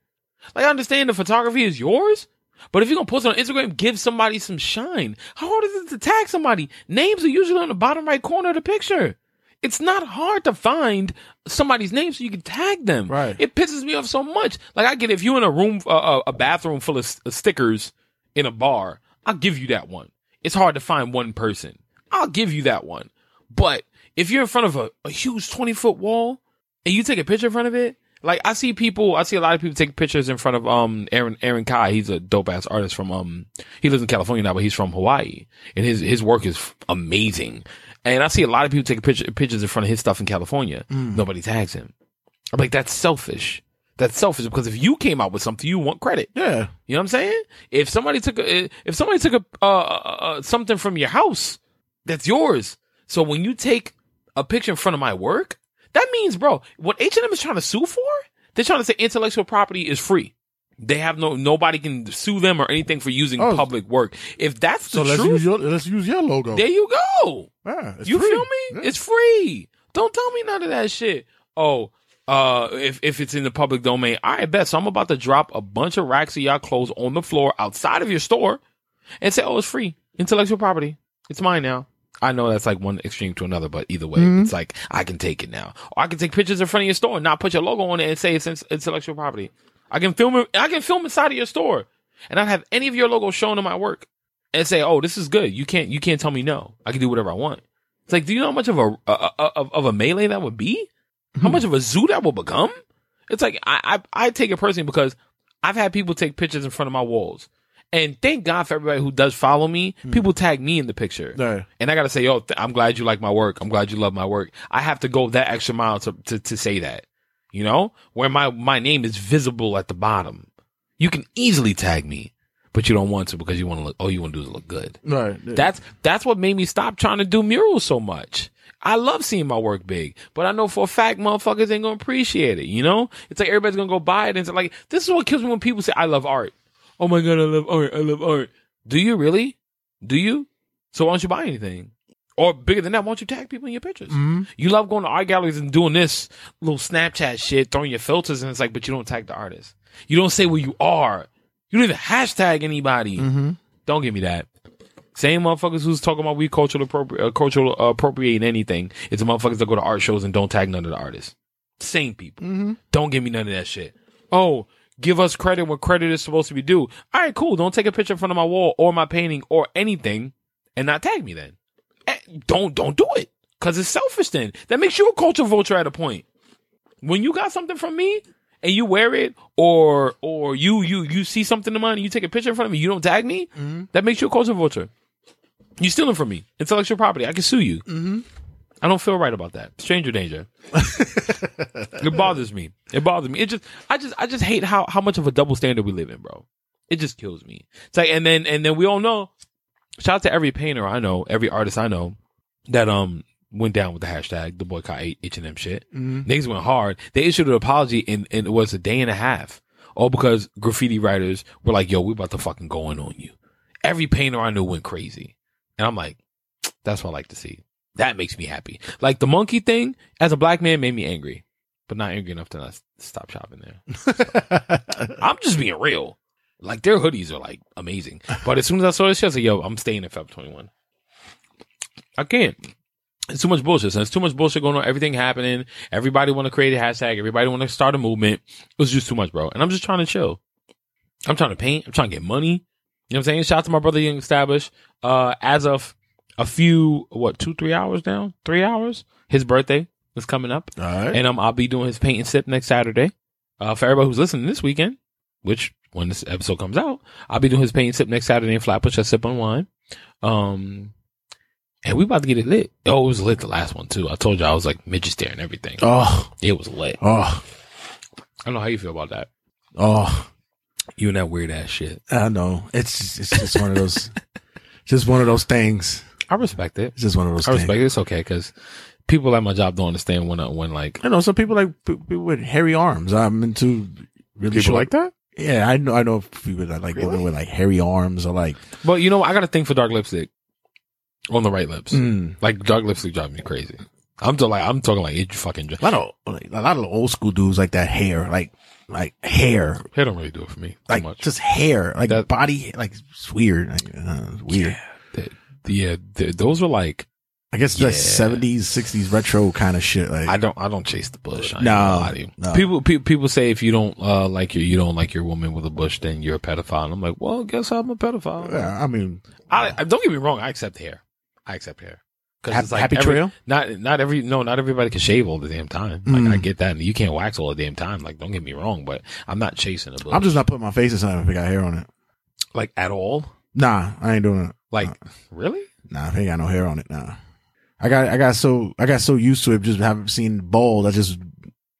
B: Like I understand the photography is yours, but if you're gonna post it on Instagram, give somebody some shine. How hard is it to tag somebody? Names are usually on the bottom right corner of the picture. It's not hard to find somebody's name so you can tag them.
D: Right.
B: It pisses me off so much. Like I get if you're in a room, uh, a bathroom full of s- stickers in a bar, I'll give you that one. It's hard to find one person. I'll give you that one. But if you're in front of a, a huge 20 foot wall and you take a picture in front of it, like I see people, I see a lot of people take pictures in front of, um, Aaron, Aaron Kai. He's a dope ass artist from, um, he lives in California now, but he's from Hawaii and his, his work is amazing. And I see a lot of people taking picture, pictures in front of his stuff in California. Nobody tags him. I'm like, that's selfish. That's selfish because if you came out with something, you want credit.
D: yeah.
B: You know what I'm saying? If somebody took a, if somebody took a, uh, uh, uh, something from your house, that's yours. So when you take a picture in front of my work, that means, bro, what H&M is trying to sue for, they're trying to say intellectual property is free. They have no, nobody can sue them or anything for using
D: Oh.
B: public work. If that's the
D: So let's
B: truth,
D: use your let's use your logo.
B: there you go.
D: yeah, it's
B: You
D: free.
B: feel me?
D: Yeah.
B: It's free. Don't tell me none of that shit. Oh, uh, if if it's in the public domain, I bet. So I'm about to drop a bunch of racks of y'all clothes on the floor outside of your store, and say, "Oh, it's free, intellectual property. It's mine now." I know that's like one extreme to another, but either way,
D: Mm-hmm.
B: it's like I can take it now. Or I can take pictures in front of your store and not put your logo on it and say it's intellectual property. I can film it. I can film inside of your store, and not have any of your logos shown in my work, and say, "Oh, this is good. You can't. You can't tell me no. I can do whatever I want." It's like, do you know how much of a, a, a of, of a melee that would be? How much of a zoo that will become? It's like I, I I take it personally because I've had people take pictures in front of my walls. And thank God for everybody who does follow me. Hmm. People tag me in the picture.
D: Right.
B: And I gotta say, yo, th- I'm glad you like my work. I'm glad you love my work. I have to go that extra mile to, to, to say that. You know? Where my, my name is visible at the bottom. You can easily tag me, but you don't want to because you want to look, all you want to do is look good.
D: Right.
B: That's that's what made me stop trying to do murals so much. I love seeing my work big, but I know for a fact motherfuckers ain't gonna appreciate it. You know, it's like everybody's gonna go buy it and it's like this is what kills me when people say I love art. Oh my god, I love art. I love art. Do you really? Do you? So why don't you buy anything? Or bigger than that, why don't you tag people in your pictures? You love going to art galleries and doing this little Snapchat shit, throwing your filters, and it's like, but you don't tag the artist. You don't say where you are. You don't even hashtag anybody. Don't give me that. Same motherfuckers who's talking about we cultural appropri- uh, cultural uh, appropriating anything. It's the motherfuckers that go to art shows and don't tag none of the artists. Same people. Don't give me none of that shit. Oh, give us credit when credit is supposed to be due. All right, cool. Don't take a picture in front of my wall or my painting or anything and not tag me then. Eh, Don't don't do it because it's selfish. Then that makes you a culture vulture at a point. When you got something from me and you wear it, or or you you you see something of mine and you take a picture in front of me, you don't tag me. That makes you a culture vulture. You stealing from me. Intellectual property. I can sue you. Mm-hmm. I don't feel right about that. Stranger danger. (laughs) it bothers me. It bothers me. It just, I just, I just hate how, how much of a double standard we live in, bro. It just kills me. It's like, and then, and then we all know, shout out to every painter I know, every artist I know that, um, went down with the hashtag, the boycott H&M shit. mm Niggas went hard. They issued an apology and, and it was a day and a half. All because graffiti writers were like, yo, we about to fucking go in on you. Every painter I knew went crazy. And I'm like, (tsk) that's what I like to see. That makes me happy. Like the monkey thing as a black man made me angry, but not angry enough to not stop shopping there. (laughs) I'm just being real. Like their hoodies are like amazing. But as soon as I saw this shit, I was like, yo, I'm staying in Feb 21. I can't. It's too much bullshit. So it's too much bullshit going on. Everything happening. Everybody want to create a hashtag. Everybody want to start a movement. It was just too much, bro. And I'm just trying to chill. I'm trying to paint. I'm trying to get money. You know what I'm saying? Shout out to my brother Young Established. Uh, as of a few, what, two, three hours now? Three hours? His birthday is coming up.
D: All right.
B: And um, I'll be doing his paint and sip next Saturday. Uh, for everybody who's listening this weekend, which when this episode comes out, I'll be doing his paint and sip next Saturday in Flatbush at Sip on Wine. Um, and we about to get it lit. Oh, it was lit the last one too. I told you I was like midget there and everything.
D: oh,
B: It was lit.
D: oh,
B: I don't know how you feel about that.
D: oh.
B: You and that weird ass shit.
D: I know. It's it's just one of those, (laughs) just one of those things.
B: I respect it.
D: It's just one of those
B: I
D: things.
B: respect it. It's okay because people at my job don't understand when I, when like
D: I know some people like people with hairy arms. I'm into really short.
B: that.
D: Yeah, I know. I know people that like women with like hairy arms or like.
B: But you know, I got a thing for dark lipstick on the right lips.
D: Mm.
B: Like dark lipstick drives me crazy. I'm like I'm talking like it fucking.
D: A lot of like, a lot of old school dudes like that hair, like like hair,
B: They don't really do it for me
D: like
B: much.
D: just hair, like
B: That-
D: body, like it's weird. Like, uh, it's weird.
B: The- the- yeah, the- those are like
D: I guess it's like seventies, sixties retro kind of shit. Like
B: I don't I don't chase the bush. I
D: No,
B: gonna lie to you.
D: no.
B: People pe- people say if you don't uh like your you don't like your woman with a bush, then you're a pedophile. And I'm like, well, guess I'm a pedophile.
D: yeah, I mean,
B: I, I don't get me wrong. I accept hair. I accept hair.
D: Hap-
B: it's like
D: happy
B: every-
D: trail?
B: Not not every no not everybody can shave all the damn time. Like
D: Mm.
B: I get that, and you can't wax all the damn time. Like don't get me wrong, but I'm not chasing a bush.
D: I'm just not putting my face in something if it got hair on it.
B: like at all.
D: Nah, I ain't doing it.
B: Like really?
D: Nah, it ain't got no hair on it. Nah, I got, I got so, I got so used to it, just haven't seen bald. I just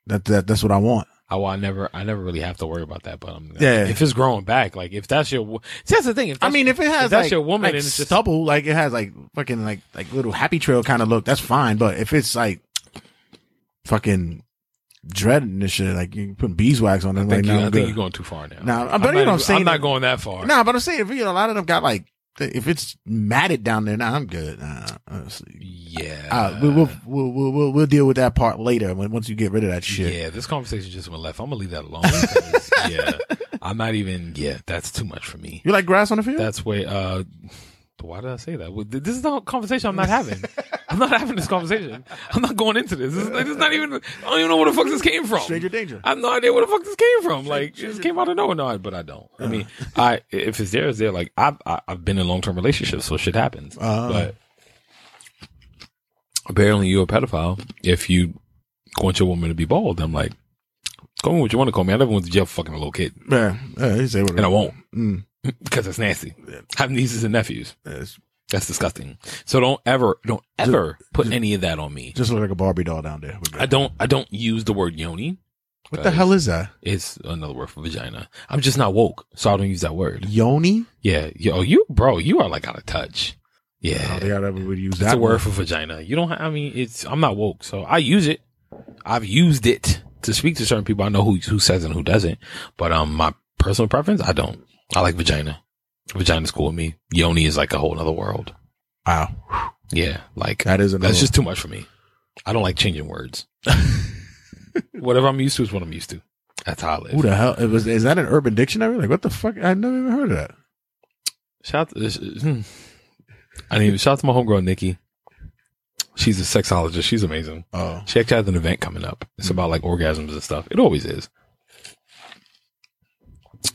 D: that that that's what I want.
B: I, well, I never I never really have to worry about that. But I'm
D: Yeah.
B: If it's growing back, like if that's your see, that's the thing. If
D: I mean, if it has
B: if that's
D: like,
B: your woman
D: like
B: and it's just
D: stubble, like it has like fucking like like little happy trail kind of look, that's fine. But if it's like fucking dreading this shit, like you putting beeswax on it,
B: I
D: like
B: think, you,
D: no,
B: I think you're going too far now.
D: Nah, but
B: I'm
D: you know what I'm saying?
B: I'm not going that far.
D: Nah, but I'm saying if you know a lot of them got like if it's matted down there, nah, I'm good. Nah.
B: Yeah.
D: Uh, we'll, we'll, we'll, we'll, we'll, we'll deal with that part later when, once you get rid of that shit.
B: Yeah, this conversation just went left. I'm gonna leave that alone. (laughs) yeah, I'm not even. Yeah, that's too much for me.
D: You like grass on the field?
B: That's way. Uh, why did I say that? This is not a conversation I'm not having. (laughs) I'm not having this conversation. I'm not going into this. This is, this is not even. I don't even know where the fuck this came from.
D: Stranger danger.
B: I have no idea where the fuck this came from. Like, it just came out of nowhere. No, but I don't. I mean, I if it's there, it's there. Like, I've I- I've been in long term relationships, so shit happens.
D: Uh-huh.
B: But apparently, you're a pedophile if you want your woman to be bald. I'm like, call me what you want to call me. I never went to jail for fucking a little kid,
D: Yeah, yeah he say what
B: and I won't
D: Mm, (laughs)
B: because it's nasty. I have nieces and nephews.
D: it's
B: That's disgusting. So don't ever, don't ever put any of that on me.
D: just look like a Barbie doll down there.
B: I don't, I don't use the word yoni.
D: what the hell is that?
B: It's another word for vagina. I'm just not woke, so I don't use that word.
D: Yoni?
B: Yeah, yo, you, bro, you are like out of touch.
D: I don't
B: Yeah,
D: I'd ever would use
B: it's
D: that
B: a word
D: word.
B: for vagina. You don't. I mean, it's. I'm not woke, so I use it. I've used it to speak to certain people. I know who who says and who doesn't. But um, my personal preference, I don't. I like vagina. Vagina's cool with me. Yoni is like a whole other world.
D: Wow,
B: Yeah, like
D: that is another.
B: that's just too much for me. I don't like changing words. (laughs) Whatever I'm used to is what I'm used to. That's how I live.
D: who the hell it was? Is that an Urban Dictionary? Like what the fuck? I never even heard of that.
B: Shout to, hmm. I didn't shout out to my homegirl Nikki. She's a sexologist. She's amazing.
D: Oh,
B: She actually has an event coming up. It's about like orgasms and stuff. It always is.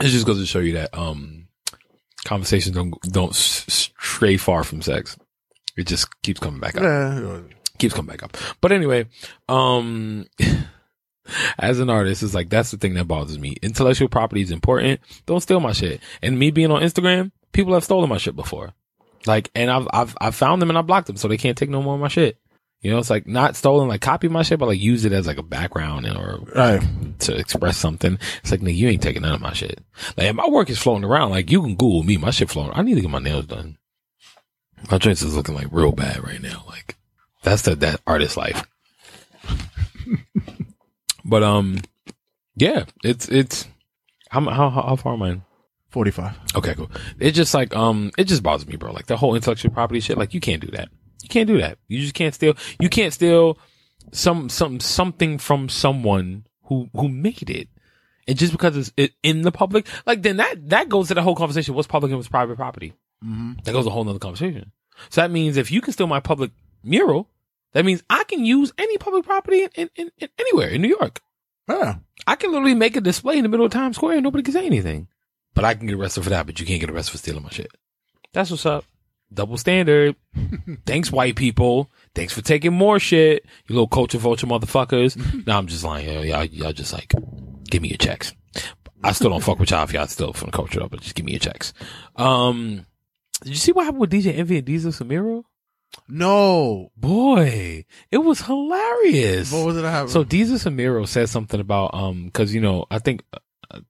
B: It just goes to show you that um conversations don't don't stray far from sex. It just keeps coming back up.
D: yeah.
B: Keeps coming back up. But anyway, um (laughs) as an artist, it's like that's the thing that bothers me. Intellectual property is important. Don't steal my shit. And me being on Instagram, people have stolen my shit before. Like, and I've I've I've found them and I blocked them, so they can't take no more of my shit. You know, it's like not stolen, like copy my shit, but like use it as like a background and or
D: Right.
B: to express something. It's like, nigga, you ain't taking none of my shit. Like, my work is floating around. Like, you can Google me, my shit floating. I need to get my nails done. My joints is looking like real bad right now. Like, that's the that artist life. (laughs) but um, yeah, it's it's how how how, far am I? in?
D: Forty-five.
B: Okay, cool. It just like um, it just bothers me, bro. Like the whole intellectual property shit. Like you can't do that. You can't do that. You just can't steal. You can't steal some some something from someone who who made it. And just because it's it, in the public, like then that that goes to the whole conversation. What's public and what's private property?
D: Mm-hmm.
B: That goes a whole nother conversation. So that means if you can steal my public mural, that means I can use any public property in, in, in, in anywhere in New York.
D: Yeah.
B: I can literally make a display in the middle of Times Square and nobody can say anything. But I can get arrested for that, but you can't get arrested for stealing my shit. That's what's up. Double standard. (laughs) Thanks, white people. Thanks for taking more shit. You little culture vulture motherfuckers. (laughs) no, I'm just lying. Y'all, y'all, y'all just like, give me your checks. I still don't fuck with y'all if y'all still from the culture though, but just give me your checks. Um, did you see what happened with DJ Envy and Desus and Mero?
D: No.
B: Boy, it was hilarious.
D: What was it? Have?
B: So Desus and Mero said something about um because you know I think uh,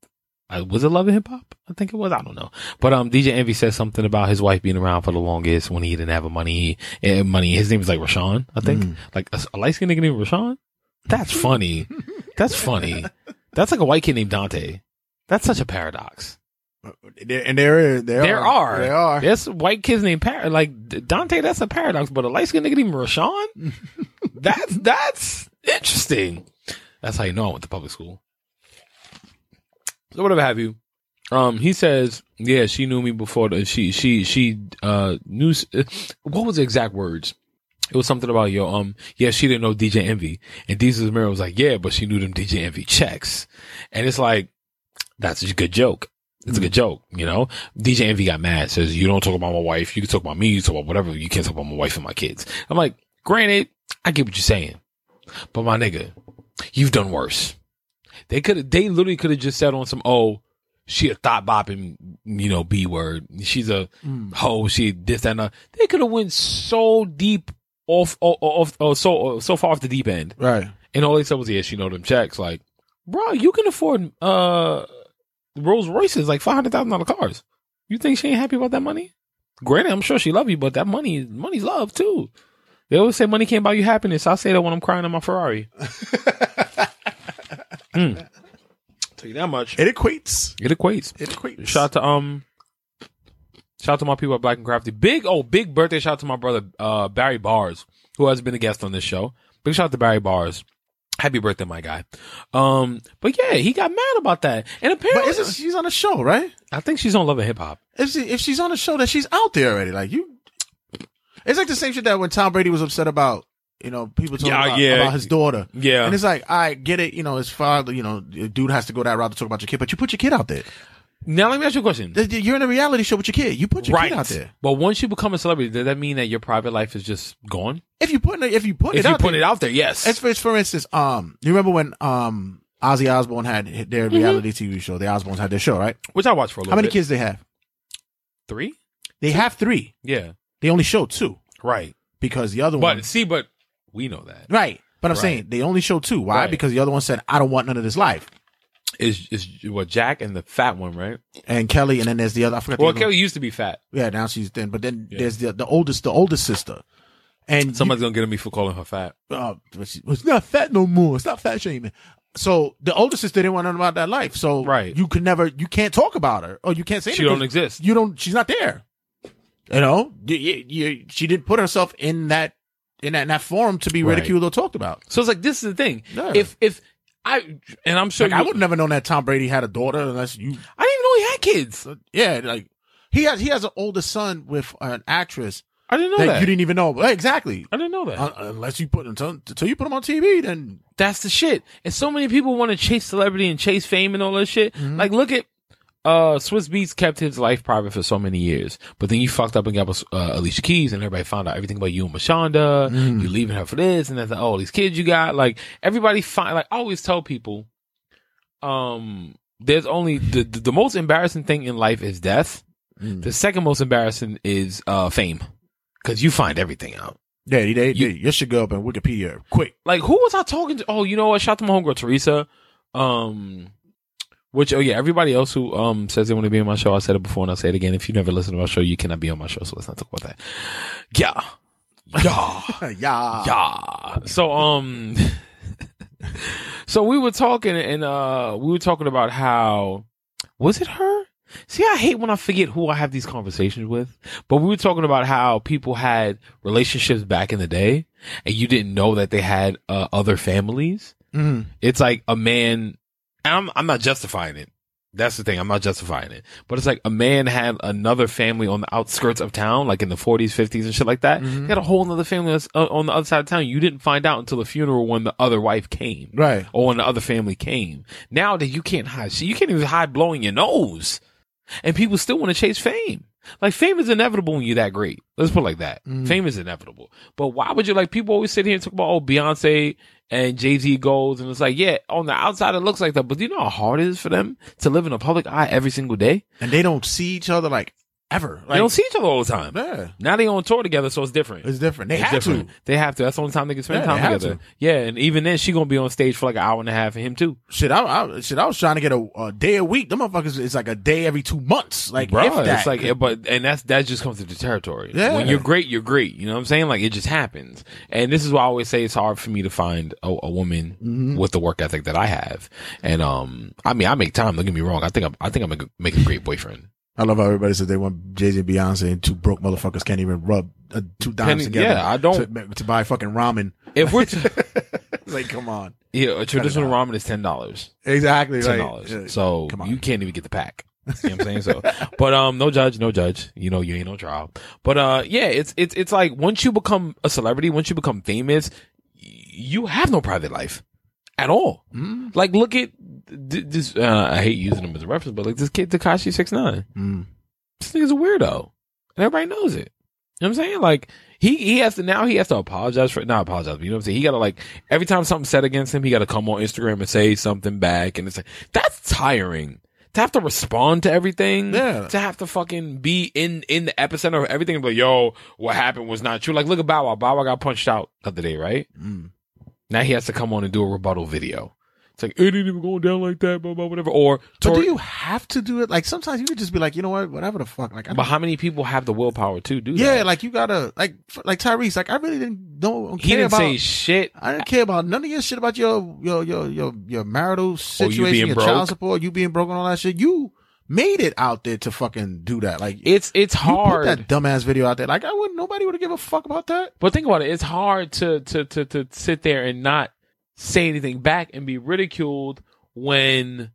B: was it Love and Hip Hop? I think it was. I don't know. But um DJ Envy said something about his wife being around for the longest when he didn't have a money eh, money. His name was like Rashawn, I think.
D: Mm.
B: Like a, a light skinned nigga named Rashawn. That's funny. (laughs) That's funny. That's like a white kid named Dante. That's such a paradox.
D: And there, there,
B: There are.
D: there are.
B: There's white kids named Par- like Dante. That's a paradox, but a light skinned nigga named Rashawn. (laughs) that's that's interesting. That's how you know I went to public school. So whatever have you. Um, he says, yeah, she knew me before. The, she she she uh knew. uh, What was the exact words? It was something about yo. Um, yeah, she didn't know DJ Envy, and Desus and Mero was like, yeah, but she knew them DJ Envy checks, and it's like that's a good joke. It's a good joke, you know. DJ Envy got mad, says, "You don't talk about my wife. You can talk about me. You talk about whatever. You can't talk about my wife and my kids." I'm like, granted, I get what you're saying, but my nigga, you've done worse. They could, have. they literally could have just said on some, oh, she a thought bopping, you know, b word. She's a hoe. She this that and that. They could have went so deep off, off, off, off so so far off the deep end.
D: Right.
B: And all they said was, yeah, she know them checks. Like, bro, you can afford uh Rolls Royces, like five hundred thousand dollar cars. You think she ain't happy about that money? Granted, I'm sure she love you, but that money, money's love too. They always say money can't buy you happiness. I say that when I'm crying in my Ferrari. (laughs) Hmm. Tell you that much.
D: It equates.
B: It equates.
D: It equates.
B: Shout out to um, shout out to my people at Black and Crafty. Big oh, big birthday shout out to my brother uh Barry Bars, who has been a guest on this show. Big shout out to Barry Bars. Happy birthday, my guy. Um, but yeah, he got mad about that, and
D: But
B: apparently,
D: isn't she's on a show, right?
B: I think she's on Love and Hip Hop.
D: If she, if she's on a show, that she's out there already. Like you, it's like the same shit that when Tom Brady was upset about, you know, people talking
B: Yeah,
D: about,
B: yeah.
D: about his daughter.
B: Yeah,
D: And it's like, I get it, you know, his father, you know, the dude has to go that route to talk about your kid, but you put your kid out there.
B: Now let me ask you a question.
D: Th- th- You're in a reality show with your kid. You put your
B: right.
D: kid out there.
B: But once you become a celebrity, does that mean that your private life is just gone?
D: If you put it, if you put
B: If
D: it
B: you
D: out
B: put
D: there,
B: it out there, yes.
D: As for, as for instance, um, you remember when um Ozzy Osbourne had hit their
B: Mm-hmm.
D: reality TV show? The Osbournes had their show, right?
B: Which I watched for a little
D: How many
B: bit.
D: kids they have?
B: Three?
D: They have three.
B: Yeah.
D: They only show two
B: Right.
D: because the other
B: But
D: one, But
B: see, but we know that
D: right? But I'm
B: Right.
D: saying they only show two. Why?
B: Right.
D: Because the other one said, "I don't want none of this life."
B: is is what Jack and the fat one, right?
D: And Kelly, and then there's the other. I forgot. the
B: Well, Kelly
D: one.
B: used to be fat.
D: Yeah, now she's thin. But then
B: Yeah.
D: there's the the oldest, the oldest sister, and
B: Somebody's gonna get at me for calling her fat.
D: you, uh, but she- it's not fat no more. It's not fat shaming. So the older sister didn't want nothing about that life. So
B: Right.
D: you could never, you can't talk about her, or you can't say
B: She don't exist.
D: you don't she's not there you know you, you, you- she didn't put herself in that in that, in that forum to be
B: Right.
D: ridiculed or talked about
B: So it's like this is the thing.
D: Yeah.
B: If if I and I'm sure
D: like, i would never known that tom brady had a daughter unless you
B: I didn't even know he had kids.
D: yeah like he has he has an older son with an actress
B: I didn't know
D: that,
B: that.
D: you didn't even know Right, exactly
B: I didn't know that.
D: Un- unless you put until, until you put him on tv then
B: That's the shit. And so many people want to chase celebrity and chase fame and all that shit.
D: Mm-hmm.
B: Like, look at uh Swizz Beatz kept his life private for so many years, but then you fucked up and got with uh, Alicia Keys, and everybody found out everything about you and Mashonda.
D: Mm-hmm.
B: You leaving her for this, and that's all these kids you got. Like everybody find. Like I always tell people, um, there's only the the, the most embarrassing thing in life is death.
D: Mm.
B: The second most embarrassing is uh fame, because you find everything out.
D: yeah they, they,
B: You-
D: you should go up on wikipedia quick
B: like who was I talking to? Oh, you know what? Shout out to my homegirl Teresa. Um, which oh yeah, everybody else who um says they want to be on my show, I said it before and I'll say it again. If you never listen to my show, you cannot be on my show. So let's not talk about that. Yeah, yeah, (laughs)
D: yeah
B: yeah. So um, (laughs) so we were talking and uh we were talking about how was it her? See, I hate when I forget who I have these conversations with. But we were talking about how people had relationships back in the day, and you didn't know that they had uh, other families.
D: Mhm.
B: It's like a man, and I'm I'm not justifying it. That's the thing. I'm not justifying it. But it's like a man had another family on the outskirts of town, like in the 40s, 50s, and shit like that. He had a whole other family uh, on the other side of town. You didn't find out until the funeral when the other wife came
D: right
B: or when the other family came. Now that you can't hide you can't even hide blowing your nose. And people still want to chase fame. Like fame is inevitable when you're that great. Let's put it like that. Mm. Fame is inevitable. But why would you like people always sit here and talk about oh Beyonce and Jay Z goals and it's like, yeah, on the outside it looks like that, but do you know how hard it is for them to live in a public eye every single day?
D: and they don't see each other like ever like
B: they don't see each other all the time.
D: yeah
B: Now they on tour together, so it's different.
D: it's different they
B: It's
D: have
B: different.
D: to
B: They have to. That's the only time they can spend
D: Yeah,
B: time together.
D: to.
B: Yeah, and even then, she gonna be on stage for like an hour and a half, and him too.
D: Shit, I, I shit, I was trying to get a, a day a week. Them motherfuckers, it's like a day every two months. Like,
B: Bro, it's like, yeah, but and that's that just comes to the territory.
D: Yeah.
B: When you're great, you're great. You know what I'm saying? Like it just happens. And this is why I always say it's hard for me to find a, a woman
D: Mm-hmm.
B: with the work ethic that I have. And um, I mean, I make time. Don't get me wrong. I think I'm, I think I'm a, make a great boyfriend.
D: I love how everybody says they want Jay Z and Beyonce, and two broke motherfuckers can't even rub uh, two dimes
B: Penny-
D: together.
B: yeah, I don't-
D: to, to buy fucking ramen.
B: If we're t- (laughs)
D: like, come on,
B: yeah, a traditional ramen is ten dollars.
D: exactly.
B: ten dollars.
D: yeah,
B: so you can't even get the pack. You know what I'm saying? So, (laughs) but um, no judge, no judge. You know, you ain't no trial. But uh, yeah, it's it's it's like once you become a celebrity, once you become famous, y- you have no private life at all.
D: Mm.
B: Like, look at this. Uh, I hate using him as a reference, but like this kid Tekashi Six Nine.
D: Mm.
B: This nigga's a weirdo, and everybody knows it. You know what I'm saying? Like he he has to now he has to apologize for not apologize, but you know what I'm saying? He gotta like every time something's said against him, he gotta come on Instagram and say something back and it's like that's tiring. To have to respond to everything.
D: Yeah.
B: To have to fucking be in in the epicenter of everything and be like, yo, what happened was not true. Like look at Bow Wow. Bow Wow got punched out the other day, right?
D: Mm.
B: Now he has to come on and do a rebuttal video. It's like it ain't even going down like that, blah blah whatever. Or
D: But
B: Tori-
D: do you have to do it? Like, sometimes you could just be like, you know what, whatever the fuck. Like, I
B: but how many people have the willpower to do that?
D: yeah, like you gotta like like Tyrese. Like, I really didn't don't
B: he didn't
D: about.
B: say shit.
D: I didn't care about none of your shit about your your your your your marital oh, situation,
B: Oh, being
D: your
B: broke?
D: child support, you being broken, all that shit. You made it out there to fucking do that. Like
B: It's it's
D: you
B: hard.
D: put that dumbass video out there. Like I wouldn't. Nobody would give a fuck about that.
B: But think about it. It's hard to, to, to, to sit there and not say anything back and be ridiculed when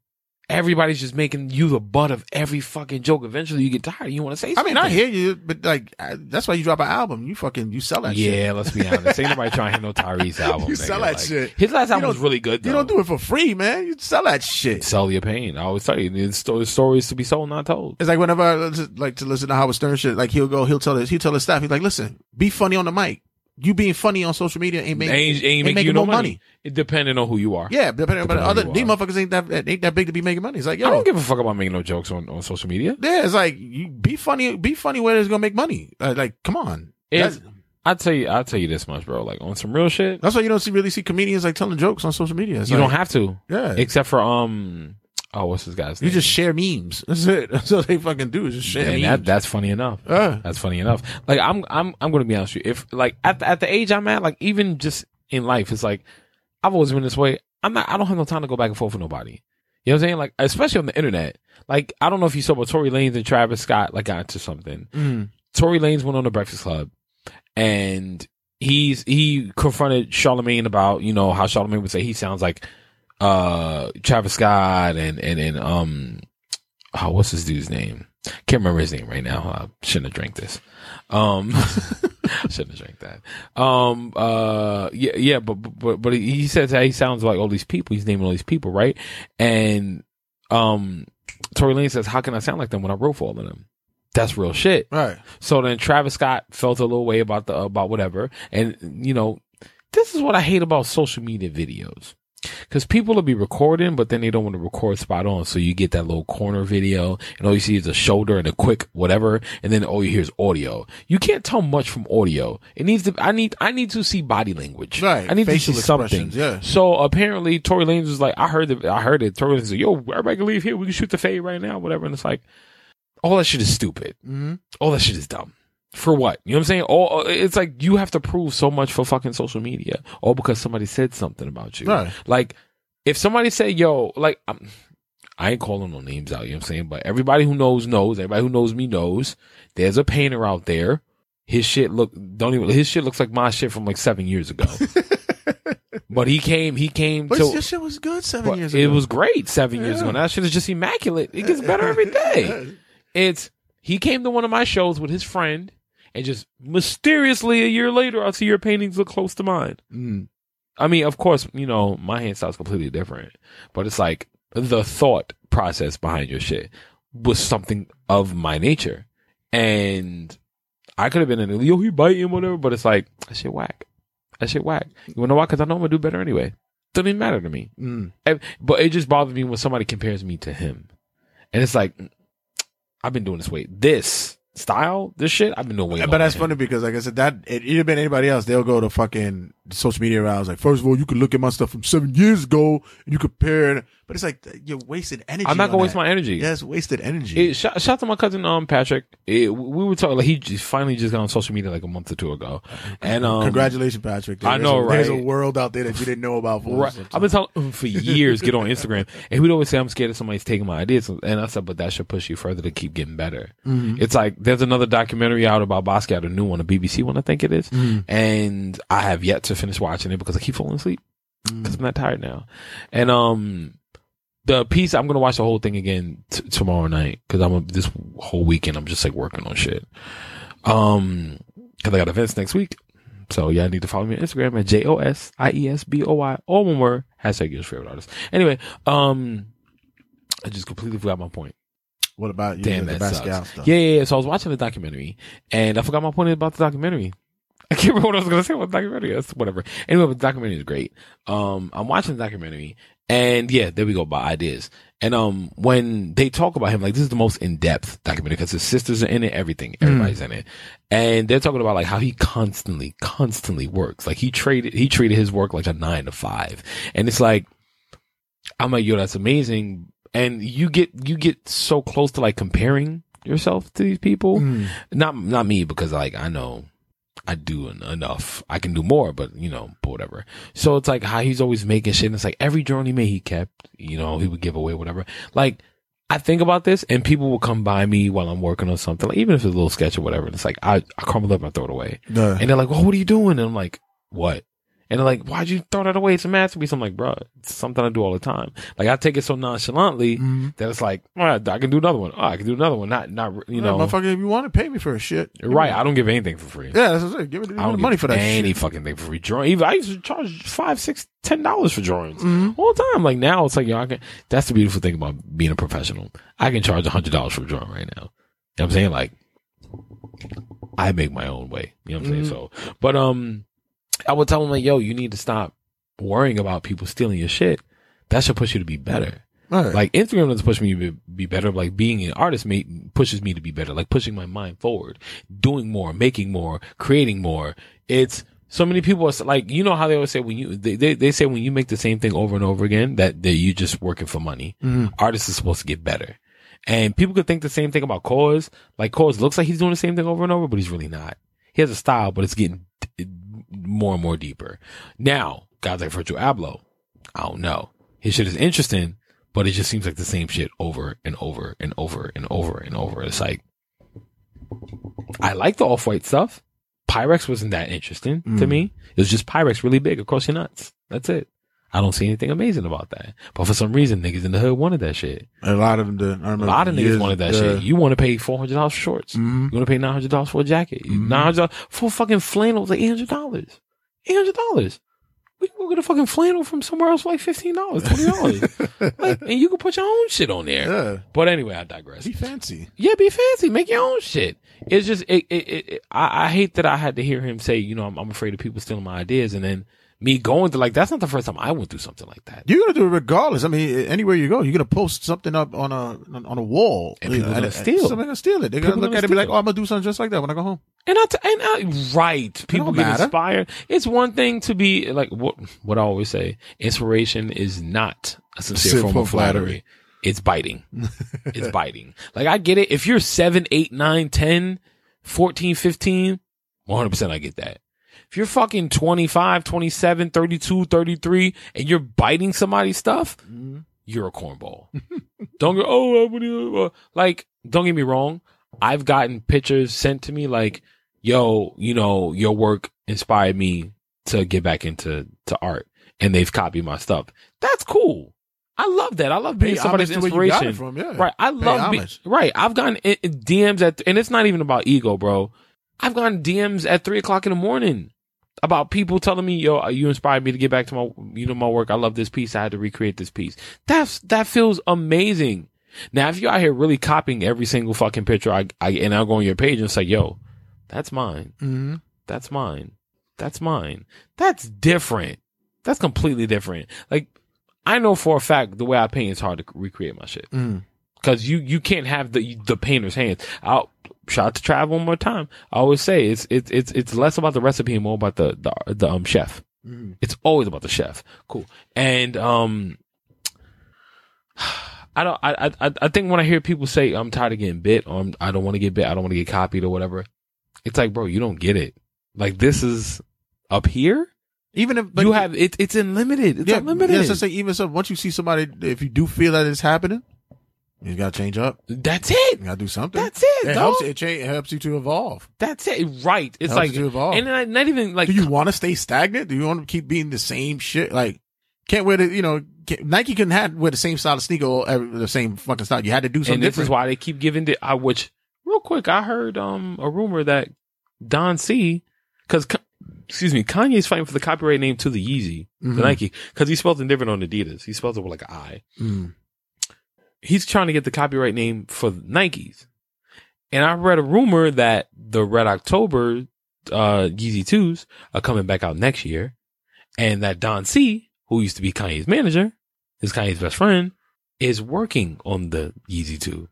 B: everybody's just making you the butt of every fucking joke. Eventually, you get tired. You want to say something.
D: I mean, I hear you, but like I, that's why you drop an album. You fucking you sell that shit.
B: Yeah, let's be honest. Ain't nobody trying to hear no Tyrese (laughs) album.
D: You
B: nigga.
D: sell that
B: Like,
D: shit.
B: His last album was really good. Though.
D: You don't do it for free, man. You sell that shit.
B: sell your pain. I always tell you, there's stories to be sold, not told.
D: It's like whenever I like to listen to Howard Stern shit, like he'll go, he'll tell his, he'll tell his staff, he's like, listen, be funny on the mic. You being funny on social media ain't making,
B: ain't, ain't,
D: ain't
B: making
D: making
B: you no money.
D: money.
B: It depending on who you are.
D: Yeah, depending, but
B: Depending on
D: other
B: who
D: these motherfuckers ain't that ain't that big to be making money. It's like, yo, I
B: don't give a fuck about making no jokes on, on social media.
D: yeah, it's like you be funny, be funny where it's gonna make money. Uh, like, come on.
B: I tell you, I tell you this much, bro. Like on some real shit,
D: that's why you don't see really see comedians like telling jokes on social media. It's
B: you
D: like,
B: don't have to,
D: yeah.
B: except for um, oh, what's this guy's
D: you
B: name?
D: just share memes. (laughs) That's it. That's all they fucking do is just share
B: and
D: memes.
B: that that's funny enough.
D: Uh,
B: That's funny enough. Like I'm I'm I'm gonna be honest with you. If like at the, at the age I'm at, like even just in life, it's like I've always been this way. I'm not I don't have no time to go back and forth with nobody. You know what I'm saying? Like especially on the internet. Like I don't know if you saw but Tory Lanez and Travis Scott like got into something.
D: mm,
B: Tory Lanez went on the Breakfast Club and he's he confronted Charlemagne about, you know, how Charlemagne would say he sounds like uh Travis Scott and and and um oh, what's this dude's name? Can't remember his name right now. I shouldn't have drank this. Um, (laughs) shouldn't have drank that. Um, uh, yeah, yeah, but, but, but he says that he sounds like all these people. He's naming all these people, right? And, um, Tory Lane says, how can I sound like them when I wrote for all of them? That's real shit.
D: right.
B: So then Travis Scott felt a little way about the, about whatever. And, you know, this is what I hate about social media videos. Cause people will be recording, but then they don't want to record spot on. So you get that little corner video and all you see is a shoulder and a quick whatever. And then all you hear is audio. You can't tell much from audio. It needs to, I need, I need to see body language.
D: Right.
B: I need
D: Facial
B: to see something.
D: yeah.
B: So apparently Tory Lanez was like, I heard it, I heard it. Tory Lanez like, yo, everybody can leave here. We can shoot the fade right now, whatever. And it's like, all that shit is stupid
D: Mm-hmm.
B: all that shit is dumb. For what? You know what I'm saying? All uh, it's like you have to prove so much for fucking social media, all because somebody said something about you.
D: Right.
B: Like if somebody say, "Yo," like I'm, I ain't calling no names out. You know what I'm saying? But everybody who knows knows. Everybody who knows me knows. There's a painter out there. His shit look don't even. His shit looks like my shit from like seven years ago. (laughs) but he came. He came
D: But
B: to.
D: this shit was good seven years ago.
B: it was great seven years ago. Now that shit is just immaculate. It gets better every day. (laughs) It's he came to one of my shows with his friend, and just mysteriously a year later, I see your paintings look close to mine.
D: Mm.
B: I mean, of course, you know my hand style's completely different, but it's like the thought process behind your shit was something of my nature, and I could have been an yo he biting whatever, but it's like that shit whack. That shit whack. You wanna know why? Because I know I'm gonna do better anyway. Doesn't even matter to me.
D: Mm.
B: And- But it just bothers me when somebody compares me to him. And it's like, I've been doing this way. This style, this shit, I've been doing way
D: But that's funny because, like I said, that it'd have been anybody else, they'll go to fucking social media I was Like, first of all, you can look at my stuff from seven years ago and you compare it. But it's like you're wasting energy.
B: I'm not gonna waste
D: that.
B: my energy.
D: Yeah, it's wasted energy.
B: It, shout, shout out to my cousin um Patrick. It, we were talking like he just finally just got on social media like a month or two ago, and um,
D: Congratulations, Patrick.
B: I know,
D: a, There's a world out there that you didn't know about.
B: Right. I've been telling him for years get on (laughs) Instagram, and he'd always say I'm scared that somebody's taking my ideas, and I said, but that should push you further to keep getting better.
D: Mm-hmm.
B: It's like there's another documentary out about Basquiat, a new one, a BBC one, I think it is.
D: Mm-hmm.
B: and I have yet to finish watching it because I keep falling asleep
D: Mm.
B: because I'm not tired now. And um, the piece I'm gonna watch the whole thing again t- tomorrow night because I'm this whole weekend I'm just like working on shit. Um, because I got events next week. So yeah, I need to follow me on Instagram at J O S I E S B O Y, all one word, hashtag your favorite artist. Anyway, um, I just completely forgot my point.
D: What about you?
B: Damn, that sucks.
D: stuff.
B: Yeah, yeah, yeah. So I was watching the documentary, and I forgot my point about the documentary. (laughs) I can't remember what I was going to say about the documentary. That's whatever. Anyway, but the documentary is great. Um, I'm watching the documentary, and yeah, there we go by ideas. And um, when they talk about him, like this is the most in depth documentary because his sisters are in it, everything, everybody's in it, and they're talking about like how he constantly, constantly works. Like he traded, he treated his work like a nine to five, and it's like, I'm like, yo, that's amazing. And you get you get so close to like comparing yourself to these people.
D: Mm.
B: Not not me because like I know I do en- enough. I can do more, but you know, but whatever. So it's like how he's always making shit. And it's like every journey he made, he kept. You know, he would give away whatever. Like I think about this, and people will come by me while I'm working on something, like, even if it's a little sketch or whatever. And it's like I I crumble up and I throw it away.
D: No.
B: And they're like, "Well, what are you doing?" And I'm like, "What?" And they're like, why'd you throw that away? It's a masterpiece. I'm like, bro, it's something I do all the time. Like I take it so nonchalantly
D: Mm-hmm.
B: that it's like, all right, I can do another one. Oh, I can do another one. Not, not, you
D: You
B: know,
D: motherfucker, if you want to pay me for a shit,
B: right. I don't give anything for free.
D: Yeah, that's what I'm saying. Give me
B: I don't
D: the money
B: give
D: for that
B: any
D: shit.
B: fucking thing for free drawing. Even I used to charge five, six, ten dollars for drawings
D: Mm-hmm.
B: all the time. Like now, it's like yo, I can. That's the beautiful thing about being a professional. I can charge a hundred dollars for a drawing right now. You know what I'm saying? Like, I make my own way. You know what I'm saying? So, but um, I would tell them like, yo, you need to stop worrying about people stealing your shit. That should push you to be better.
D: Right.
B: Like Instagram doesn't push me to be, be better. Like being an artist mate pushes me to be better. Like pushing my mind forward, doing more, making more, creating more. It's so many people are like, you know how they always say when you, they, they, they say when you make the same thing over and over again, that, that you just working for money. Mm-hmm. Artists are supposed to get better. And people could think the same thing about KAWS. Like KAWS looks like he's doing the same thing over and over, but he's really not. He has a style, but it's getting more and more deeper. Now, guys like Virgil Abloh, I don't know. His shit is interesting, but it just seems like the same shit over and over and over and over and over. It's like, I like the off white stuff. Pyrex wasn't that interesting to mm. me. It was just Pyrex really big across your nuts. That's it. I don't see anything amazing about that. But for some reason, niggas in the hood wanted that shit.
D: a lot of them did. I
B: A
D: remember
B: lot of niggas wanted that shit. You want to pay four hundred dollars for shorts.
D: Mhm.
B: You want to pay nine hundred dollars for a jacket. Nine hundred for fucking flannel like eight hundred dollars. Eight hundred dollars. We can go get a fucking flannel from somewhere else for like fifteen dollars, twenty dollars, (laughs) like, and you can put your own shit on there.
D: Yeah.
B: But anyway, I digress.
D: Be fancy.
B: Yeah, be fancy. Make your own shit. It's just, it, it, it, it- I, I hate that I had to hear him say, you know, I'm, I'm afraid of people stealing my ideas, and then me going to like, that's not the first time I went through something like that.
D: You're gonna do it regardless. I mean, anywhere you go, you're gonna post something up on a on a wall,
B: And people gonna steal.
D: Somebody gonna steal it. They're gonna look
B: gonna
D: at it and be like, "Oh, I'm gonna do something just like that when I go home."
B: And I, t- and I, right, people get
D: matter.
B: inspired. It's one thing to be like what what I always say. Inspiration is not a sincere form of flattery.
D: flattery.
B: It's biting. (laughs) it's biting. Like I get it. If you're 7, 8, 9, 10, 14, 15, 100% I get that. If you're fucking 25, 27, 32, 33, and you're biting somebody's stuff, you're a cornball. (laughs) don't go, oh, I'm gonna, uh," like, don't get me wrong. I've gotten pictures sent to me like, yo, you know, your work inspired me to get back into to art and they've copied my stuff. That's cool. I love that. I love being
D: Pay
B: somebody's
D: homage where you got
B: inspiration.
D: from, yeah.
B: Right. I love be-
D: homage.
B: right. I've gotten i- i- DMs at, and it's not even about ego, bro. I've gotten DMs at three o'clock in the morning about people telling me, yo, you inspired me to get back to my, you know, my work. I love this piece. I had to recreate this piece. That's, that feels amazing. Now, if you're out here really copying every single fucking picture, I, I and I'll go on your page and say, yo, that's mine.
D: Mm-hmm.
B: That's mine. That's mine. That's different. That's completely different. Like, I know for a fact the way I paint is hard to recreate my shit.
D: Mm.
B: Cause you, you can't have the, the painter's hands. I'll shout out to Trav one more time. I always say it's, it's, it's, it's less about the recipe and more about the, the, the, um, chef.
D: Mm.
B: It's always about the chef. Cool. And, um, I don't, I, I, I think when I hear people say I'm tired of getting bit or I'm, I don't want to get bit, I don't want to get copied or whatever. It's like, bro, you don't get it. Like this is up here.
D: Even if but
B: you have it. It's unlimited. It's
D: yeah,
B: unlimited.
D: Yeah, so say even so, once you see somebody, if you do feel that it's happening, you gotta change up.
B: That's it.
D: You gotta do something.
B: That's it.
D: It
B: dog.
D: helps. It, it helps you to evolve.
B: That's it. Right. It's
D: Helps
B: like,
D: you evolve.
B: and then not even like
D: Do you want to stay stagnant? Do you want to keep being the same shit? Like, can't wear the you know can't, Nike couldn't have wear the same style of sneaker every, the same fucking style. You had to do something
B: and this
D: different.
B: is why they keep giving the I which real quick I heard um a rumor that Don C because excuse me Kanye's fighting for the copyright name to the Yeezy
D: Mhm.
B: the Nike because he spells it different on Adidas he spells it with like an I
D: Mm.
B: He's trying to get the copyright name for Nikes and I read a rumor that the Red October uh Yeezy twos are coming back out next year and that Don C who used to be Kanye's manager is Kanye's best friend is working on the Yeezy 2.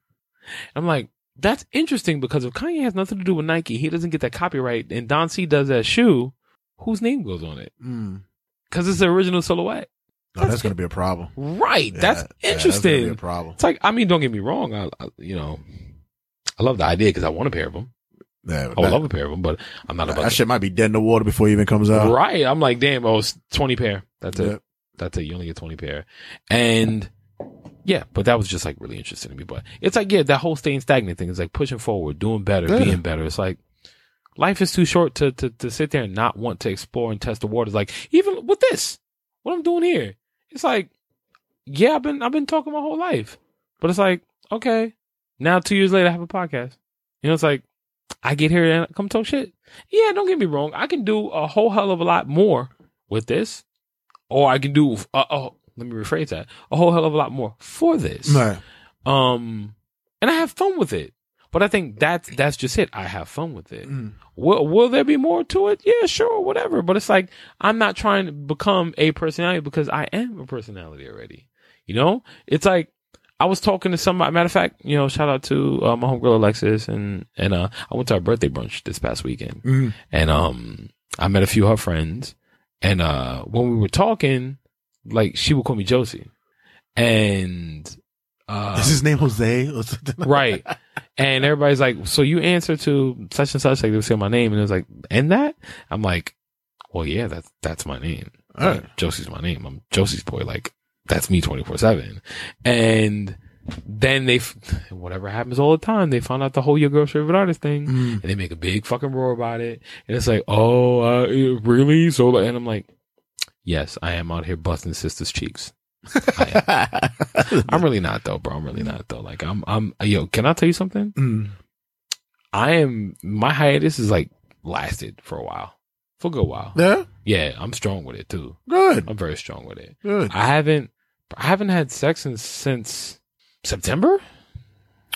B: I'm like, that's interesting because if Kanye has nothing to do with Nike, he doesn't get that copyright, and Don C does that shoe, whose name goes on it?
D: Mm.
B: Because it's the original silhouette.
D: No, that's gonna be a problem.
B: Right.
D: Yeah,
B: that's
D: yeah, that's
B: interesting.
D: be a problem.
B: it's like, I mean, don't get me wrong. I, I you know, I love the idea because I want a pair of them.
D: Yeah,
B: I would
D: that,
B: love a pair of them, but I'm not about that
D: shit might be dead in the water before it even comes out.
B: Right. I'm like, damn, oh, it's 20 pair. That's it. That's it. You only get 20 pair. And yeah, but that was just like really interesting to me. But it's like, yeah, that whole staying stagnant thing is like pushing forward, doing better,
D: Yeah.
B: being better. It's like, life is too short to, to, to sit there and not want to explore and test the waters. Like even with this, what I'm doing here, it's like, yeah, I've been, I've been talking my whole life, but it's like, okay, now two years later, I have a podcast. You know, it's like, I get here and I come talk shit. Yeah, don't get me wrong. I can do a whole hell of a lot more with this, or I can do, uh, oh, let me rephrase that, a whole hell of a lot more for this.
D: Right.
B: Um, and I have fun with it. But I think that's that's just it. I have fun with it.
D: Mm.
B: Will will there be more to it? Yeah, sure, whatever. But it's like I'm not trying to become a personality because I am a personality already. You know, it's like I was talking to somebody. Matter of fact, you know, shout out to uh, my homegirl Alexis and and uh, I went to our birthday brunch this past weekend,
D: Mm.
B: and um, I met a few of her friends, and uh, when we were talking, like she would call me Josie, and uh,
D: Is his name Jose
B: right. And everybody's like, so you answer to such and such, like they would say my name, and it was like, and that? I'm like, well, yeah, that's that's my name.
D: All right.
B: Like, Josie's my name. I'm Josie's boy. Like that's me 24 seven. And then they, f- (laughs) whatever happens all the time, they found out the whole your girl's favorite artist thing,
D: Mm.
B: and they make a big fucking roar about it. And it's like, oh, uh, really? So, and I'm like, yes, I am out here busting sisters' cheeks. (laughs) I'm really not though, bro. I'm really not though. Like I'm, I'm, yo, can I tell you something?
D: Mm.
B: I am, my hiatus is like lasted for a while, for a good while.
D: Yeah.
B: Yeah, I'm strong with it too.
D: Good.
B: I'm very strong with it.
D: Good.
B: I haven't, I haven't had sex since, since September.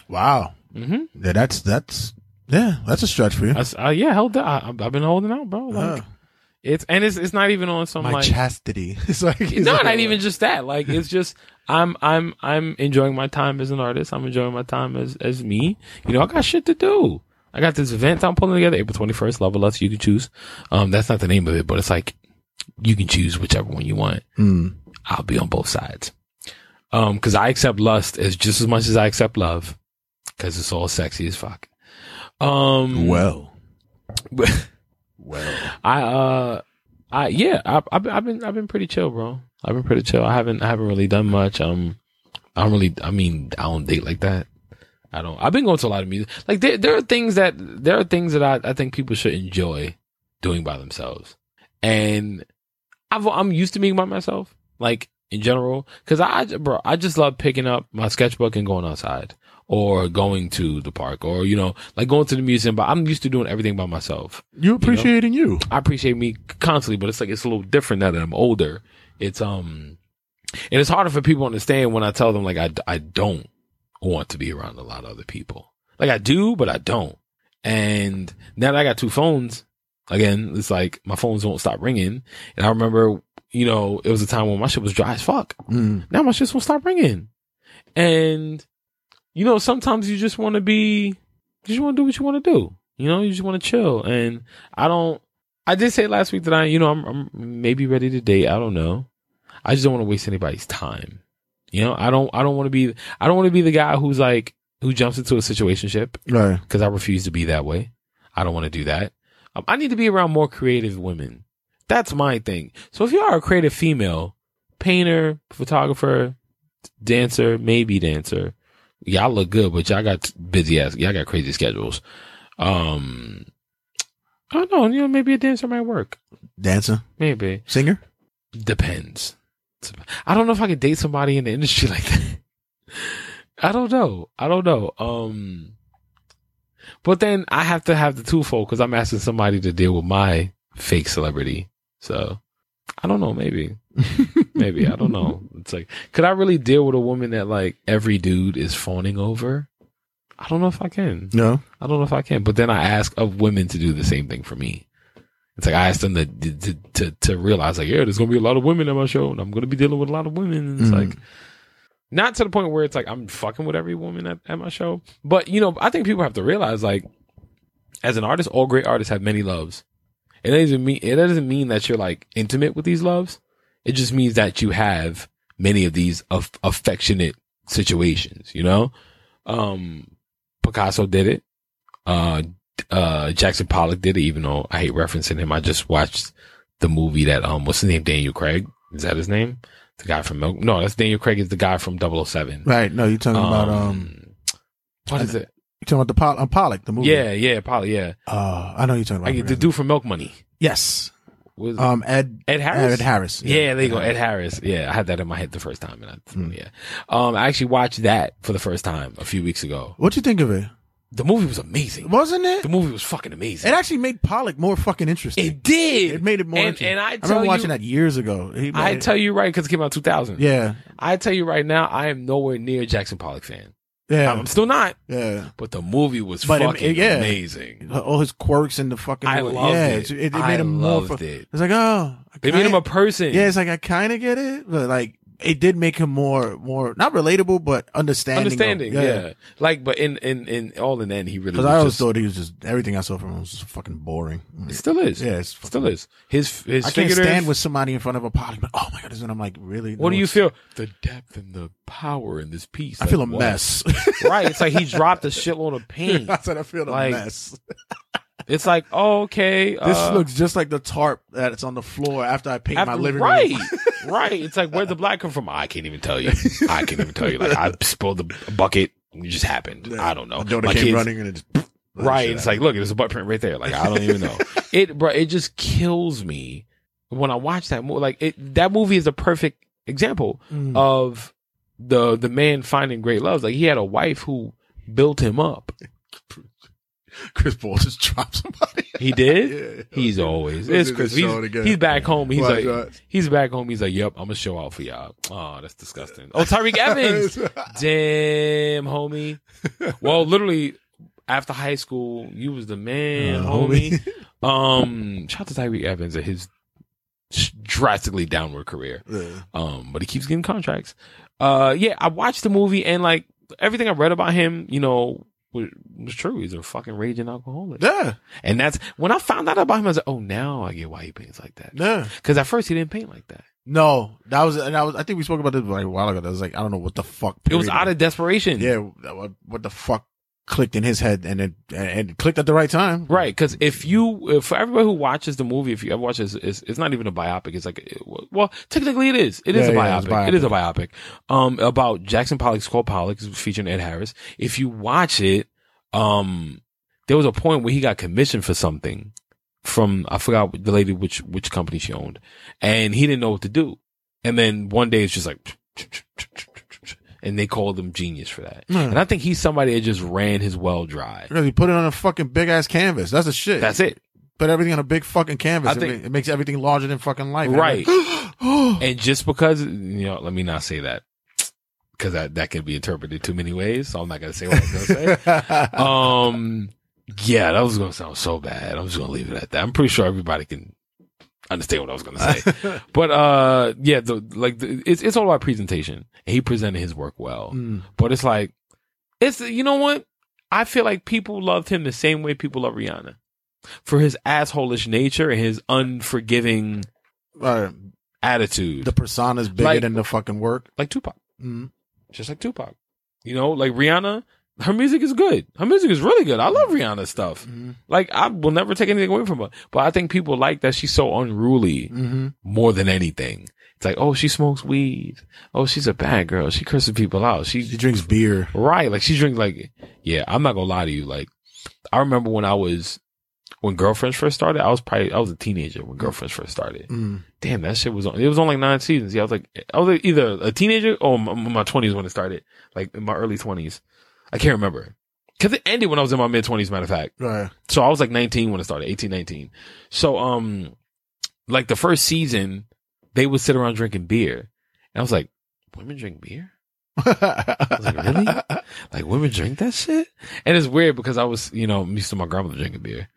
D: Wow.
B: hmm
D: Yeah, that's that's yeah, that's a stretch for you.
B: I, uh, yeah, held. I, I've been holding out, bro. Like
D: Uh,
B: it's, and it's, it's not even on some
D: my
B: like,
D: chastity. (laughs) It's like it's
B: no,
D: like-
B: not even just that. Like it's just I'm I'm I'm enjoying my time as an artist. I'm enjoying my time as as me. You know, I got shit to do. I got this event I'm pulling together April 21st. Love Level Us, you can choose. Um, that's not the name of it, but it's like you can choose whichever one you want.
D: Mm.
B: I'll be on both sides. Um, because I accept lust as just as much as I accept love, because it's all sexy as fuck. Um,
D: Well, (laughs) well.
B: I uh I yeah, I I've been I've been I've been pretty chill, bro. I've been pretty chill. I haven't I haven't really done much. Um I don't really I mean, I don't date like that. I don't I've been going to a lot of music. Like there there are things that there are things that I, I think people should enjoy doing by themselves. And I've I'm used to being by myself, like in general. Cause I bro, I just love picking up my sketchbook and going outside. Or going to the park, or you know, like going to the museum. But I'm used to doing everything by myself.
D: You appreciating you.
B: I appreciate me constantly, but it's like it's a little different now that I'm older. It's um, and it's harder for people to understand when I tell them like I I don't want to be around a lot of other people. Like I do, but I don't. And now that I got two phones, again, it's like my phones won't stop ringing. And I remember, you know, it was a time when my shit was dry as fuck.
D: Mm.
B: Now my shit's gonna stop ringing. And, you know, sometimes you just want to be, you just want to do what you want to do. You know, you just want to chill. And I don't, I did say last week that I, you know, I'm, I'm maybe ready to date. I don't know. I just don't want to waste anybody's time. You know, I don't, I don't want to be, I don't want to be the guy who's like, who jumps into a situationship
D: Right.
B: because I refuse to be that way. I don't want to do that. Um, I need to be around more creative women. That's my thing. So if you are a creative female, painter, photographer, dancer, maybe dancer, y'all look good, but y'all got busy ass, y'all got crazy schedules. Um, I don't know, you know, maybe a dancer might work.
D: Dancer,
B: Maybe.
D: singer.
B: Depends. I don't know if I could date somebody in the industry like that. (laughs) I don't know. I don't know. Um, but then I have to have the twofold because I'm asking somebody to deal with my fake celebrity. So I don't know. Maybe, maybe I don't know. (laughs) It's like, could I really deal with a woman that like every dude is fawning over? I don't know if I can.
D: No.
B: I don't know if I can. But then I ask of women to do the same thing for me. It's like I asked them to to to, to realize like, yeah, there's gonna be a lot of women on my show, and I'm gonna be dealing with a lot of women. And it's
D: Mm.
B: like not to the point where it's like I'm fucking with every woman at, at my show. But you know, I think people have to realize like, as an artist, all great artists have many loves. It doesn't mean it doesn't mean that you're like intimate with these loves. It just means that you have many of these of affectionate situations. You know, um, Picasso did it. Uh, uh, Jackson Pollock did it, even though I hate referencing him. I just watched the movie that, um, what's his name? Daniel Craig. Is that his name? The guy from Milk? No, that's Daniel Craig is the guy from 007.
D: Right. No, you're talking about um.
B: what is it?
D: Talking about the Pol- uh, Pollock, the movie.
B: Yeah, yeah, probably, yeah.
D: Uh, I know you're talking
B: I
D: about.
B: get the dude from Milk Money.
D: yes.
B: Was it?
D: Um, Ed.
B: Ed Harris?
D: Ed Harris.
B: Yeah, there you go. Ed Harris. Yeah, I had that in my head the first time. And I,
D: Hmm.
B: Yeah. Um, I actually watched that for the first time a few weeks ago.
D: What'd you think of it?
B: The movie was amazing.
D: Wasn't it?
B: The movie was fucking amazing.
D: It actually made Pollock more fucking interesting.
B: It did.
D: It made it more
B: And,
D: interesting.
B: and I
D: remember
B: tell
D: watching that years ago. He
B: I tell you right because it came out 2000.
D: Yeah.
B: I tell you right now, I am nowhere near a Jackson Pollock fan.
D: Yeah.
B: I'm still not,
D: yeah.
B: but the movie was
D: But it-
B: fucking
D: yeah.
B: amazing.
D: All his quirks and the fucking.
B: I loved
D: yeah,
B: it.
D: It, it
B: I
D: made him more.
B: loved
D: fu-
B: it.
D: It's like, oh. I
B: They made him a person.
D: Yeah, it's like I kind of get it, but like it did make him more, more not relatable, but understanding. of-
B: understanding. yeah. like, but in in in all in the end, he really
D: Because I always
B: just,
D: thought he was just everything I saw from him was just fucking boring.
B: it still is.
D: Yeah, it's
B: still is. His his
D: I can't stand with somebody in front of a pot. But oh my god, and I'm like, really?
B: What
D: No,
B: do you feel? The depth and the power in this piece.
D: I feel a
B: what?
D: mess.
B: right. It's like he dropped a shitload of (laughs) paint.
D: I said I feel a
B: Like,
D: mess. (laughs)
B: It's like, oh, okay.
D: This
B: uh,
D: looks just like the tarp that's on the floor after I paint my
B: after-
D: living
B: right,
D: room.
B: right. (laughs) Right. It's like, where'd the black come from? I can't even tell you. I can't even tell you. Like, I (laughs) spilled the bucket. It just happened. I don't know.
D: My
B: My
D: came
B: kids-
D: running and it just (laughs)
B: Right. It's like, look, there's a butt print right there. Like, I don't even know. it, bro, it just kills me when I watch that movie. Like, it, that movie is a perfect example
D: Mm.
B: of the, the man finding great love. Like, he had a wife who built him up. (laughs)
D: Chris Paul just dropped somebody.
B: He did? (laughs)
D: Yeah.
B: He's always. It's Chris. He's, he's back home. He's like, he's back home. He's like, yep, I'm gonna show out for y'all. Oh, that's disgusting. Oh, Tyreke (laughs) Evans. Damn, homie. Well, literally after high school, you was the man,
D: Uh,
B: homie. Um, shout out to Tyreke Evans and his drastically downward career.
D: Yeah.
B: Um, but he keeps getting contracts. Uh, yeah, I watched the movie and like everything I read about him, you know, was, was true. He's a fucking raging alcoholic.
D: Yeah.
B: And that's when I found out about him. I was like, oh, now I get why he paints like that.
D: Yeah.
B: Because at first he didn't paint like that.
D: No, that was, and I was, I think we spoke about this like a while ago. I was like, I don't know what the fuck.
B: It was out of desperation.
D: yeah. What, what the fuck clicked in his head and it, and it clicked at the right time.
B: Right, because if you, if for everybody who watches the movie, if you ever watch this, it's, it's not even a biopic. It's like, well, technically it is. It is
D: Yeah,
B: a
D: yeah,
B: biopic.
D: biopic.
B: It is a biopic. Um, about Jackson Pollock's called Pollock, featuring Ed Harris. If you watch it, um, there was a point where he got commissioned for something from I forgot the lady which which company she owned, and he didn't know what to do. And then one day it's just like, (tsk) (tsk) (tsk) and they called him genius for that.
D: Hmm.
B: And I think he's somebody that just ran his well dry.
D: Because he put it on a fucking big ass canvas. That's the shit.
B: That's it.
D: Put everything on a big fucking canvas.
B: I
D: It
B: think-
D: ma- it makes everything larger than fucking life.
B: Right. (gasps)
D: oh,
B: And just because, you know, let me not say that because that, that can be interpreted too many ways. So I'm not going to say what I was going to say. (laughs) um, yeah, that was going to sound so bad. I'm just going to leave it at that. I'm pretty sure everybody can understand what I was going to say. (laughs) but, uh, yeah, the, like, the, it's, it's all about presentation. He presented his work well.
D: Mm.
B: But it's like, it's, you know what? I feel like people loved him the same way people love Rihanna for his assholish nature and his unforgiving
D: Uh,
B: attitude.
D: the persona is bigger
B: Like-
D: than the fucking work.
B: like Tupac.
D: Mm.
B: just like Tupac. You know, like Rihanna, her music is good. Her music is really good. I love Rihanna's stuff.
D: Mm-hmm.
B: Like I will never take anything away from her, but I think people like that she's so unruly
D: Mm-hmm.
B: more than anything. It's like, oh, she smokes weed. Oh, she's a bad girl. She curses people out. She,
D: She drinks beer.
B: right. Like she drinks like, yeah, I'm not gonna lie to you. Like I remember when I was, when girlfriends first started, I was probably, I was a teenager when girlfriends first started.
D: Mm.
B: Damn, that shit was on. It was on like nine seasons. Yeah, I was like, I was like either a teenager or m- my twenties when it started, like in my early twenties. I can't remember because it ended when I was in my mid twenties. Matter of fact,
D: Right.
B: so I was like 19 when it started, 18, 19. So, um, like the first season, they would sit around drinking beer, and I was like, women drink beer? I was like, really? (laughs) Like women drink that shit? And it's weird because I was, you know, I'm used to my grandmother drinking beer,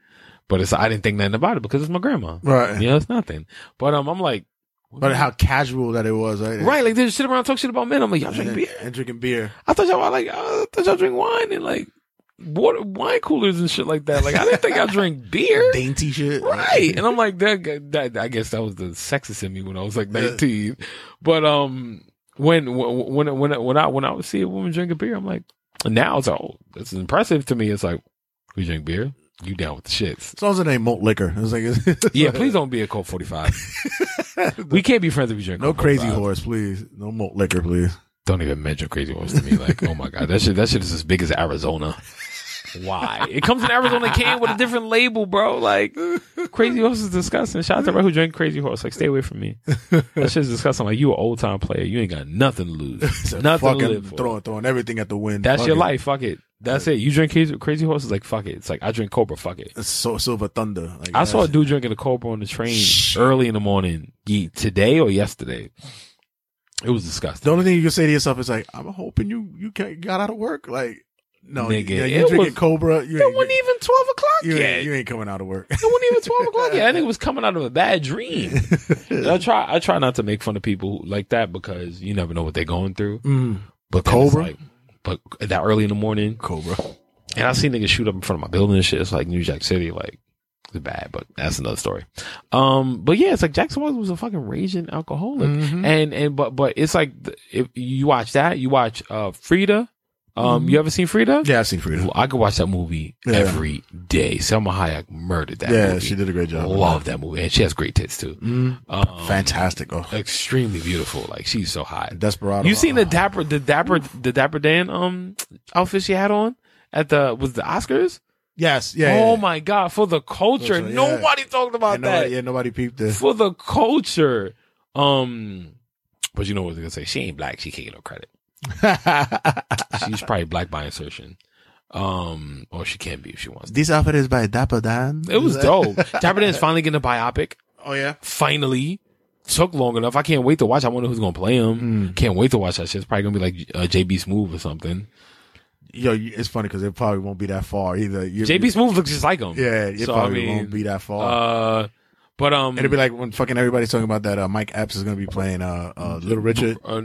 B: but it's I didn't think nothing about it because it's my grandma.
D: right.
B: You know, it's nothing. But um, I'm like,
D: But how casual that it was, right?
B: Right, like they just sit around and talk shit about men. I'm like, y'all drink beer.
D: and drinking beer.
B: I thought y'all like, I thought y'all drink wine and like water, wine coolers and shit like that. Like I didn't think I drink (laughs) beer.
D: Dainty shit.
B: Right, and I'm like that, that. I guess that was the sexist in me when I was like 19. But um, when when when when I when I would see a woman drink a beer, I'm like, now it's all it's impressive to me. It's like we drink beer. You down with the shits?
D: As long as it ain't malt liquor. It's like, (laughs)
B: Yeah, please don't be a Colt 45. we can't be friends if you drink.
D: no crazy
B: 45.
D: horse, please. No malt liquor, please.
B: Don't even mention Crazy Horse to me. Like, oh my god, that shit, that shit is as big as Arizona. Why? It comes in Arizona can with a different label, bro. Like Crazy Horse is disgusting. Shout out to everybody who drank Crazy Horse. Like stay away from me. That shit's disgusting. Like you an old time player. You ain't got nothing to lose. (laughs) Nothing to live for.
D: throwing throwing everything at the wind.
B: That's
D: Fuck
B: your
D: it.
B: life. Fuck it. That's it. You drink crazy, crazy horses. Like fuck it. It's like I drink Cobra. Fuck it.
D: It's so silver thunder. Like,
B: I saw a dude drinking a Cobra on the train early in the morning. Today or yesterday. It was disgusting.
D: The only thing you can say to yourself is like, I'm hoping you you got out of work. Like, no,
B: Nigga,
D: yeah, you drinking
B: was-
D: Cobra. You
B: it wasn't even twelve o'clock
D: you,
B: yet.
D: ain't, you ain't coming out of work.
B: It wasn't even twelve o'clock yet. I think it was (laughs) coming out of a bad dream. I try. I try not to make fun of people like that because you never know what they're going through.
D: Mm,
B: But
D: Cobra?
B: like, but that early in the morning,
D: Cobra.
B: and I see niggas shoot up in front of my building and shit. It's like New Jack City, like it's bad, but that's another story. Um, but yeah, it's like Jackson Wise was a fucking raging alcoholic,
D: Mhm.
B: and and but but it's like if you watch that, you watch uh Frida. Um, you ever seen Frida?
D: Yeah, I've seen
B: Frida. I could watch that movie
D: Yeah.
B: every day. Salma Hayek murdered that
D: Yeah,
B: movie.
D: she did a great job.
B: I love that movie, and she has great tits too.
D: Mm,
B: Um,
D: fantastic. Oh,
B: extremely beautiful. Like she's so hot.
D: Desperado.
B: You seen the
D: Oh,
B: dapper, the dapper, the dapper Dan um outfit she had on at the was the Oscars?
D: Yes. Yeah.
B: oh
D: yeah.
B: my god, for the culture,
D: Culture, yeah.
B: nobody talked about
D: And nobody,
B: that.
D: yeah, nobody peeped this.
B: For the culture, um, but you know what I was gonna say? She ain't black. She can't get no credit. (laughs) She's probably black by insertion. Um, or she can be if she wants. to.
D: this outfit is by Dapper Dan.
B: It was (laughs) dope. Dapper Dan is finally getting a biopic.
D: Oh yeah.
B: finally took long enough. I can't wait to watch. I wonder who's gonna play him.
D: Hmm.
B: Can't wait to watch that shit. It's probably gonna be like uh, JB Smoove or something.
D: Yo, it's funny because it probably won't be that far either. You,
B: JB Smoove looks just like him.
D: Yeah, it
B: So, I
D: probably
B: mean,
D: won't be that far.
B: Uh, but um,
D: It'll be like when fucking everybody's talking about that. Uh, Mike Epps is going to be playing uh, uh, Little Richard.
B: uh,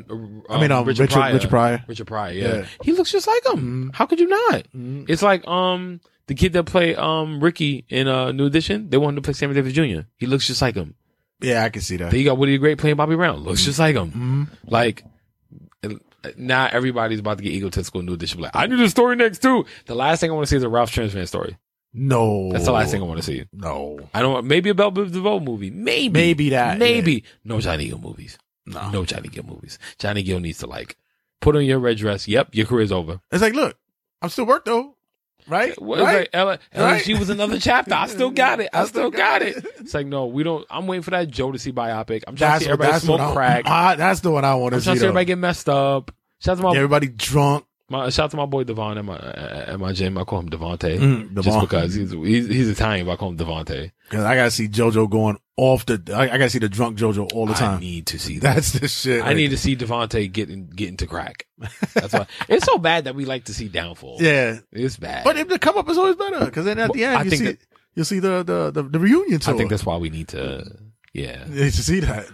D: I mean, um, Richard- Richard Pryor.
B: Richard Pryor. Yeah.
D: Yeah.
B: he looks just like him. How could you not?
D: Mhm.
B: It's like um the kid that played um Ricky in uh New Edition. They wanted to play Sammy Davis Jr. He looks just like him.
D: Yeah, I can see that.
B: Then you got Woody the Great playing Bobby Brown. Looks just like him.
D: Mhm.
B: Like now everybody's about to get egotistical in new edition. Like, I need the story next too. The last thing I want to see is a Ralph Tresvant story.
D: No,
B: That's the last thing I want to see.
D: No,
B: I don't maybe a Bell Biv DeVoe movie. Maybe.
D: Maybe that,
B: Maybe. No Johnny Gill movies.
D: no.
B: No Johnny Gill movies. Johnny Gill needs to like put on your red dress. Yep, your career's over.
D: It's like, look, I'm still work though, right?
B: Well,
D: right?
B: like Ella,
D: Right?
B: Was another chapter. I still got it. I, (laughs)
D: I
B: still
D: still
B: got
D: got
B: it.
D: it.
B: It's like no, we don't. I'm waiting for that Jodeci biopic. I'm trying to
D: that's
B: see
D: what,
B: everybody smoke
D: I,
B: crack.
D: Ah, that's the one I want to see.
B: I'm
D: to
B: trying
D: see.
B: to see everybody get messed up. Shout out to my
D: Everybody drunk.
B: My shout out to my boy Devon at my at my gym. I call him Devonte
D: Mm,
B: just because he's he's, he's Italian. But I call him Devonte.
D: Cause I gotta see JoJo going off the. I, I gotta see the drunk JoJo all the time.
B: I need to see (laughs) that.
D: That's the shit.
B: I need to see Devonte getting getting to crack. That's why (laughs) it's so bad that we like to see downfall.
D: Yeah,
B: it's bad.
D: but if the come up is always better, because then at the end
B: I
D: you
B: think
D: see
B: that-
D: you see the the the, the reunion tour.
B: I think that's why we need to. Yeah, (laughs)
D: you need to see that.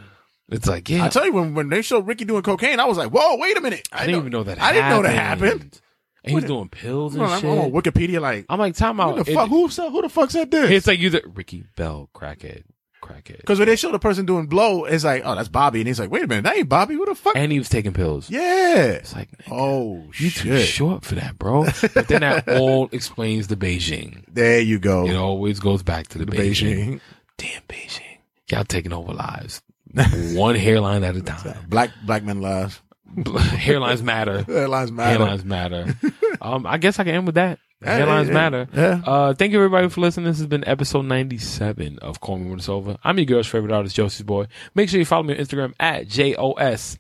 B: It's like yeah.
D: I tell you, when when they showed Ricky doing cocaine, I was like, "Whoa, wait a minute!
B: I didn't even know that.
D: I didn't know that happened.
B: And he was doing pills
D: I'm
B: and
D: on,
B: shit.
D: I'm on Wikipedia, like,
B: I'm like, time out.
D: what the
B: It-
D: fuck? Who said, who the fuck said this?
B: It's like you, the Ricky Bell, crackhead, crackhead,
D: Because when they show the person doing blow, it's like, oh, that's Bobby, and he's like, wait a minute, that ain't Bobby. Who the fuck?
B: and he was taking pills.
D: yeah.
B: It's like,
D: Oh
B: you too short for that, bro. But then that (laughs) all explains the Beijing.
D: There you go.
B: It always goes back to the,
D: the
B: Beijing.
D: Beijing.
B: Damn Beijing. Y'all taking over lives. (laughs) One hairline at a time.
D: Black black men lives. (laughs) (laughs)
B: Hairlines matter.
D: Hairlines matter.
B: Hairlines matter. Um, I guess I can end with that.
D: Yeah,
B: Hairlines
D: yeah,
B: matter.
D: yeah.
B: Uh, thank you everybody for listening. This has been episode 97 of Call Me When It's Over. I'm your girl's favorite artist, Josie's Boy. Make sure you follow me on Instagram at J-O-S-I-E-S-B-O-Y,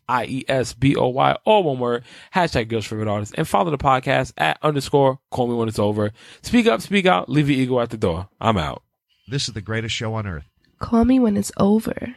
B: all one word, hashtag girl's favorite artist, and follow the podcast at underscore Call Me When It's Over. Speak up, speak out, leave your ego at the door. I'm out.
E: This is the greatest show on earth.
A: Call me when it's over.